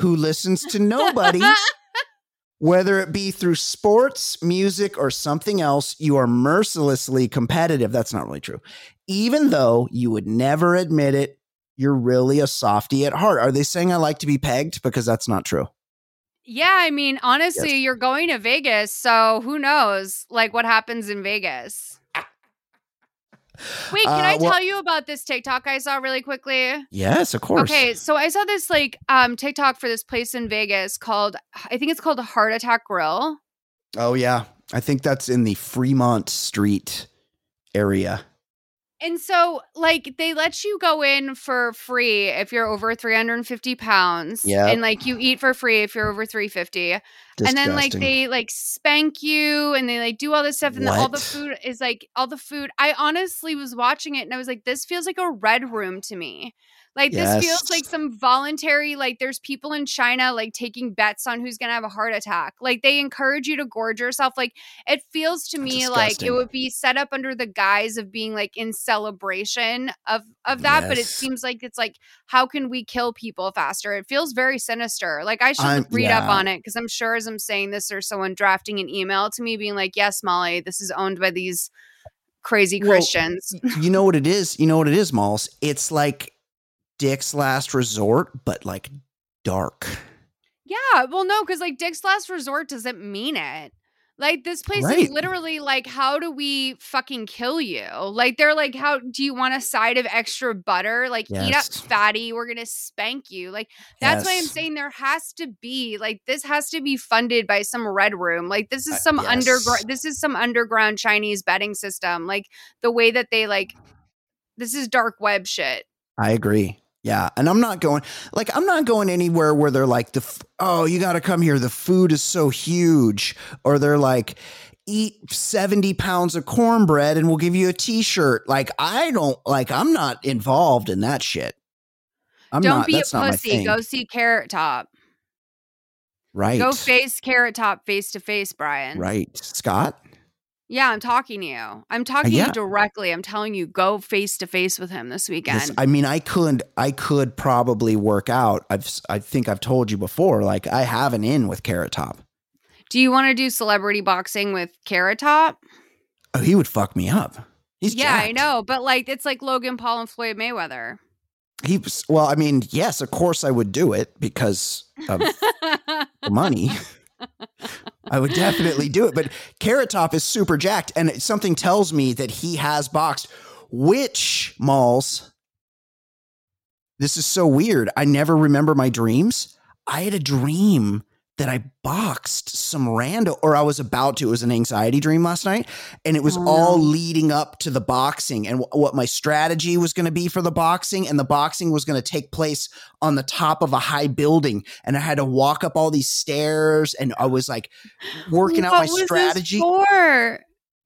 who listens to nobody. Whether it be through sports, music, or something else, you are mercilessly competitive. That's not really true. Even though you would never admit it, you're really a softie at heart. Are they saying I like to be pegged? Because that's not true. Yeah, I mean, honestly, Yes. you're going to Vegas, so who knows like what happens in Vegas. Wait, can Uh, I well- tell you about this TikTok I saw really quickly? Yes, of course. Okay, so I saw this like um TikTok for this place in Vegas called I think it's called Heart Attack Grill. Oh, yeah. I think that's in the Fremont Street area. And so like they let you go in for free if you're over 350 pounds. Yep. And like you eat for free if you're over 350. Disgusting. And then like they like spank you and they like do all this stuff and then all the food is like all the food. I honestly was watching it and I was like, this feels like a red room to me. Like this feels like some voluntary, like there's people in China like taking bets on who's gonna have a heart attack. Like they encourage you to gorge yourself. Like it feels to me like it would be set up under the guise of being like in celebration of of that, but it seems like it's like how can we kill people faster? It feels very sinister. Like I should I'm- read up on it because I'm sure as I'm saying this, there's someone drafting an email to me being like, "Yes, Molly, this is owned by these crazy Well, Christians." you know what it is? You know what it is, Molls? It's like Dick's Last Resort, but like dark. Yeah, well, no, because like Dick's Last Resort doesn't mean it. Like this place Right. is literally like, how do we fucking kill you? Like they're like, how do you want a side of extra butter? Like eat up, fatty. We're gonna spank you. Like that's why I'm saying there has to be like this has to be funded by some red room. Like this is Uh, some yes. underground. This is some underground Chinese betting system. Like the way that they like. This is dark web shit. I agree. Yeah, and I'm not going like I'm not going anywhere where they're like the oh you got to come here the food is so huge or they're like eat 70 pounds of cornbread and we'll give you a t-shirt like I don't like I'm not involved in that shit. I'm Don't not be a pussy. Go see Carrot Top. right. Go face Carrot Top face to face, Brian. Right. Scott? Yeah, I'm talking to you. I'm uh, talking to yeah. you directly. I'm telling you, go face to face with him this weekend. Yes, I mean, I could, I could probably work out. I've, I think I've told you before. Like, I have an in with Carrot Top. do you want to do celebrity boxing with Carrot Top? Oh, he would fuck me up. He's yeah, I know, but like it's like Logan Paul and Floyd Mayweather. He was, well, I mean, yes, of course I would do it because of the money. I would definitely do it. But Carrot Top is super jacked, and something tells me that he has boxed. Which malls? This is so weird. I never remember my dreams. I had a dream that I boxed some rando, or I was about to. It was an anxiety dream last night, and it was Oh, all no. leading up to the boxing and wh- what my strategy was going to be for the boxing. And the boxing was going to take place on the top of a high building, and I had to walk up all these stairs, and I was like working out my strategy. for?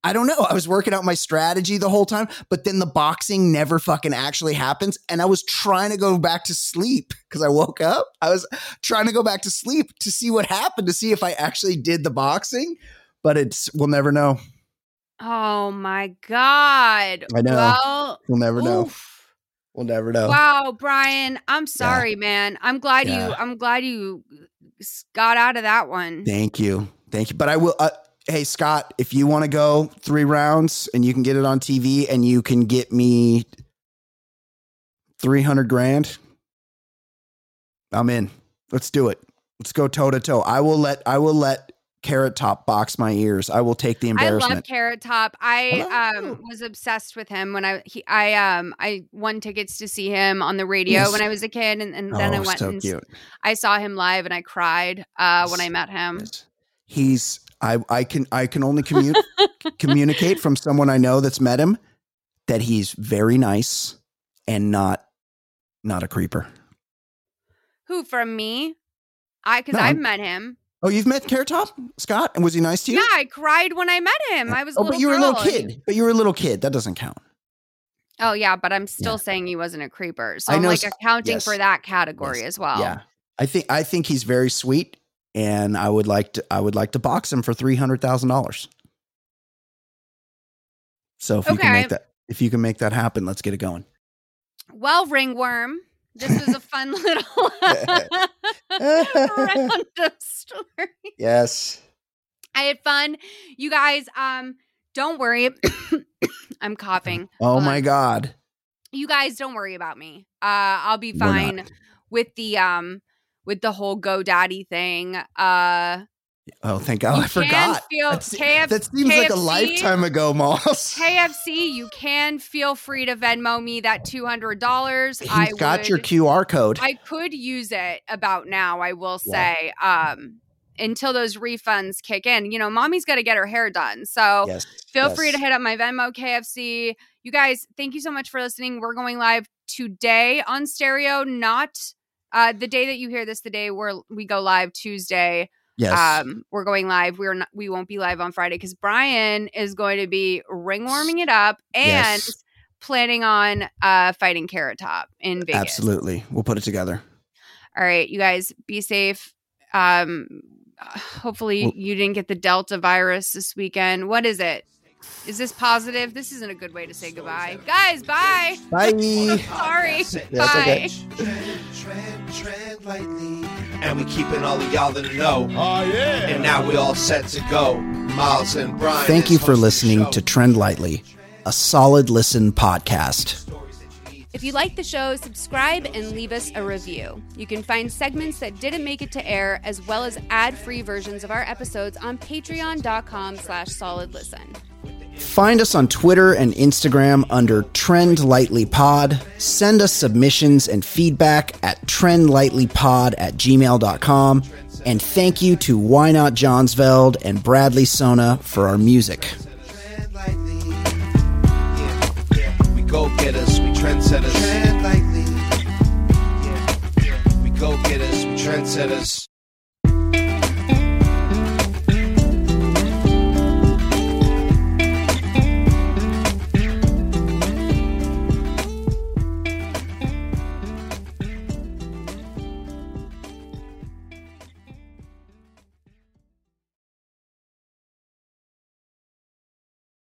I don't know. I was working out my strategy the whole time, but then the boxing never fucking actually happens. And I was trying to go back to sleep because I woke up. I was trying to go back to sleep to see what happened, to see if I actually did the boxing, but it's, we'll never know. Oh my god! I know. Well, We'll never know. oof. We'll never know. Wow, Brian, I'm sorry, man. I'm glad you. I'm glad you got out of that one. Thank you. Thank you. But I will, uh, hey, Scott, if you want to go three rounds and you can get it on TV and you can get me 300 grand, I'm in. Let's do it. Let's go toe to toe. I will let, I will let Carrot Top box my ears. I will take the I love Carrot Top. I um was obsessed with him when I he I um I won tickets to see him on the radio Yes. when I was a kid, and, and then I oh, went so and cute. I saw him live and I cried uh when I met him. Yes. He's I I can I can only commute communicate from someone I know that's met him. that he's very nice and not not a creeper. Who from me? I because No, I've I'm- met him. Oh, you've met Carrot Top Scott, and was he nice to you? Yeah, I cried when I met him. I was a oh, little but you were a little kid. But you were a little kid. That doesn't count. Oh yeah, but I'm still saying he wasn't a creeper. So I I'm know like accounting yes. for that category Yes. as well. Yeah, I think I think he's very sweet, and I would like to I would like to box him for three hundred thousand dollars. So if you can make that if you can make that happen, let's get it going. Well, ringworm, this was a fun little random story. Yes. I had fun. You guys, um, don't worry. I'm coughing. Oh my. God. You guys don't worry about me. Uh I'll be fine with the um with the whole GoDaddy thing. Uh Oh, thank God. I forgot. Feel That's- KF, that seems like a lifetime ago, Moss. KFC, you can feel free to Venmo me that two hundred dollars. He's I got your QR code. I could use it about now, I will Yeah. say. Um until those refunds kick in. You know, mommy's gotta get her hair done. So yes. feel free to hit up my Venmo KFC. You guys, thank you so much for listening. We're going live today on stereo, not uh the day that you hear this, the day where we go live Tuesday. Yes. Um, we're going live. We're not we won't be live on Friday because Brian is going to be ring warming it up and Yes. planning on uh fighting Carrot Top in Vegas. Absolutely. We'll put it together. All right, you guys be safe. Um hopefully Well- you didn't get the Delta virus this weekend. What is it? Is this positive? This isn't a good way to say goodbye. Guys, bye. Bye. Sorry. That's bye. okay. tread lightly. And we keeping all of y'all in the know. Oh, yeah. And now we all set to go. Miles and Brian. Thank you for listening to Trend Lightly, a solid listen podcast. If you like the show, subscribe and leave us a review. You can find segments that didn't make it to air, as well as ad-free versions of our episodes on patreon.com slash solid listen. Find us on Twitter and Instagram under Trend Lightly Pod. Send us submissions and feedback at trendlightlypod at gmail.com. And thank you to Why Not Johnsveld and Bradley Sona for our music. We go getters, we trendsetters. Tread lightly. Yeah. We go getters, we trendsetters.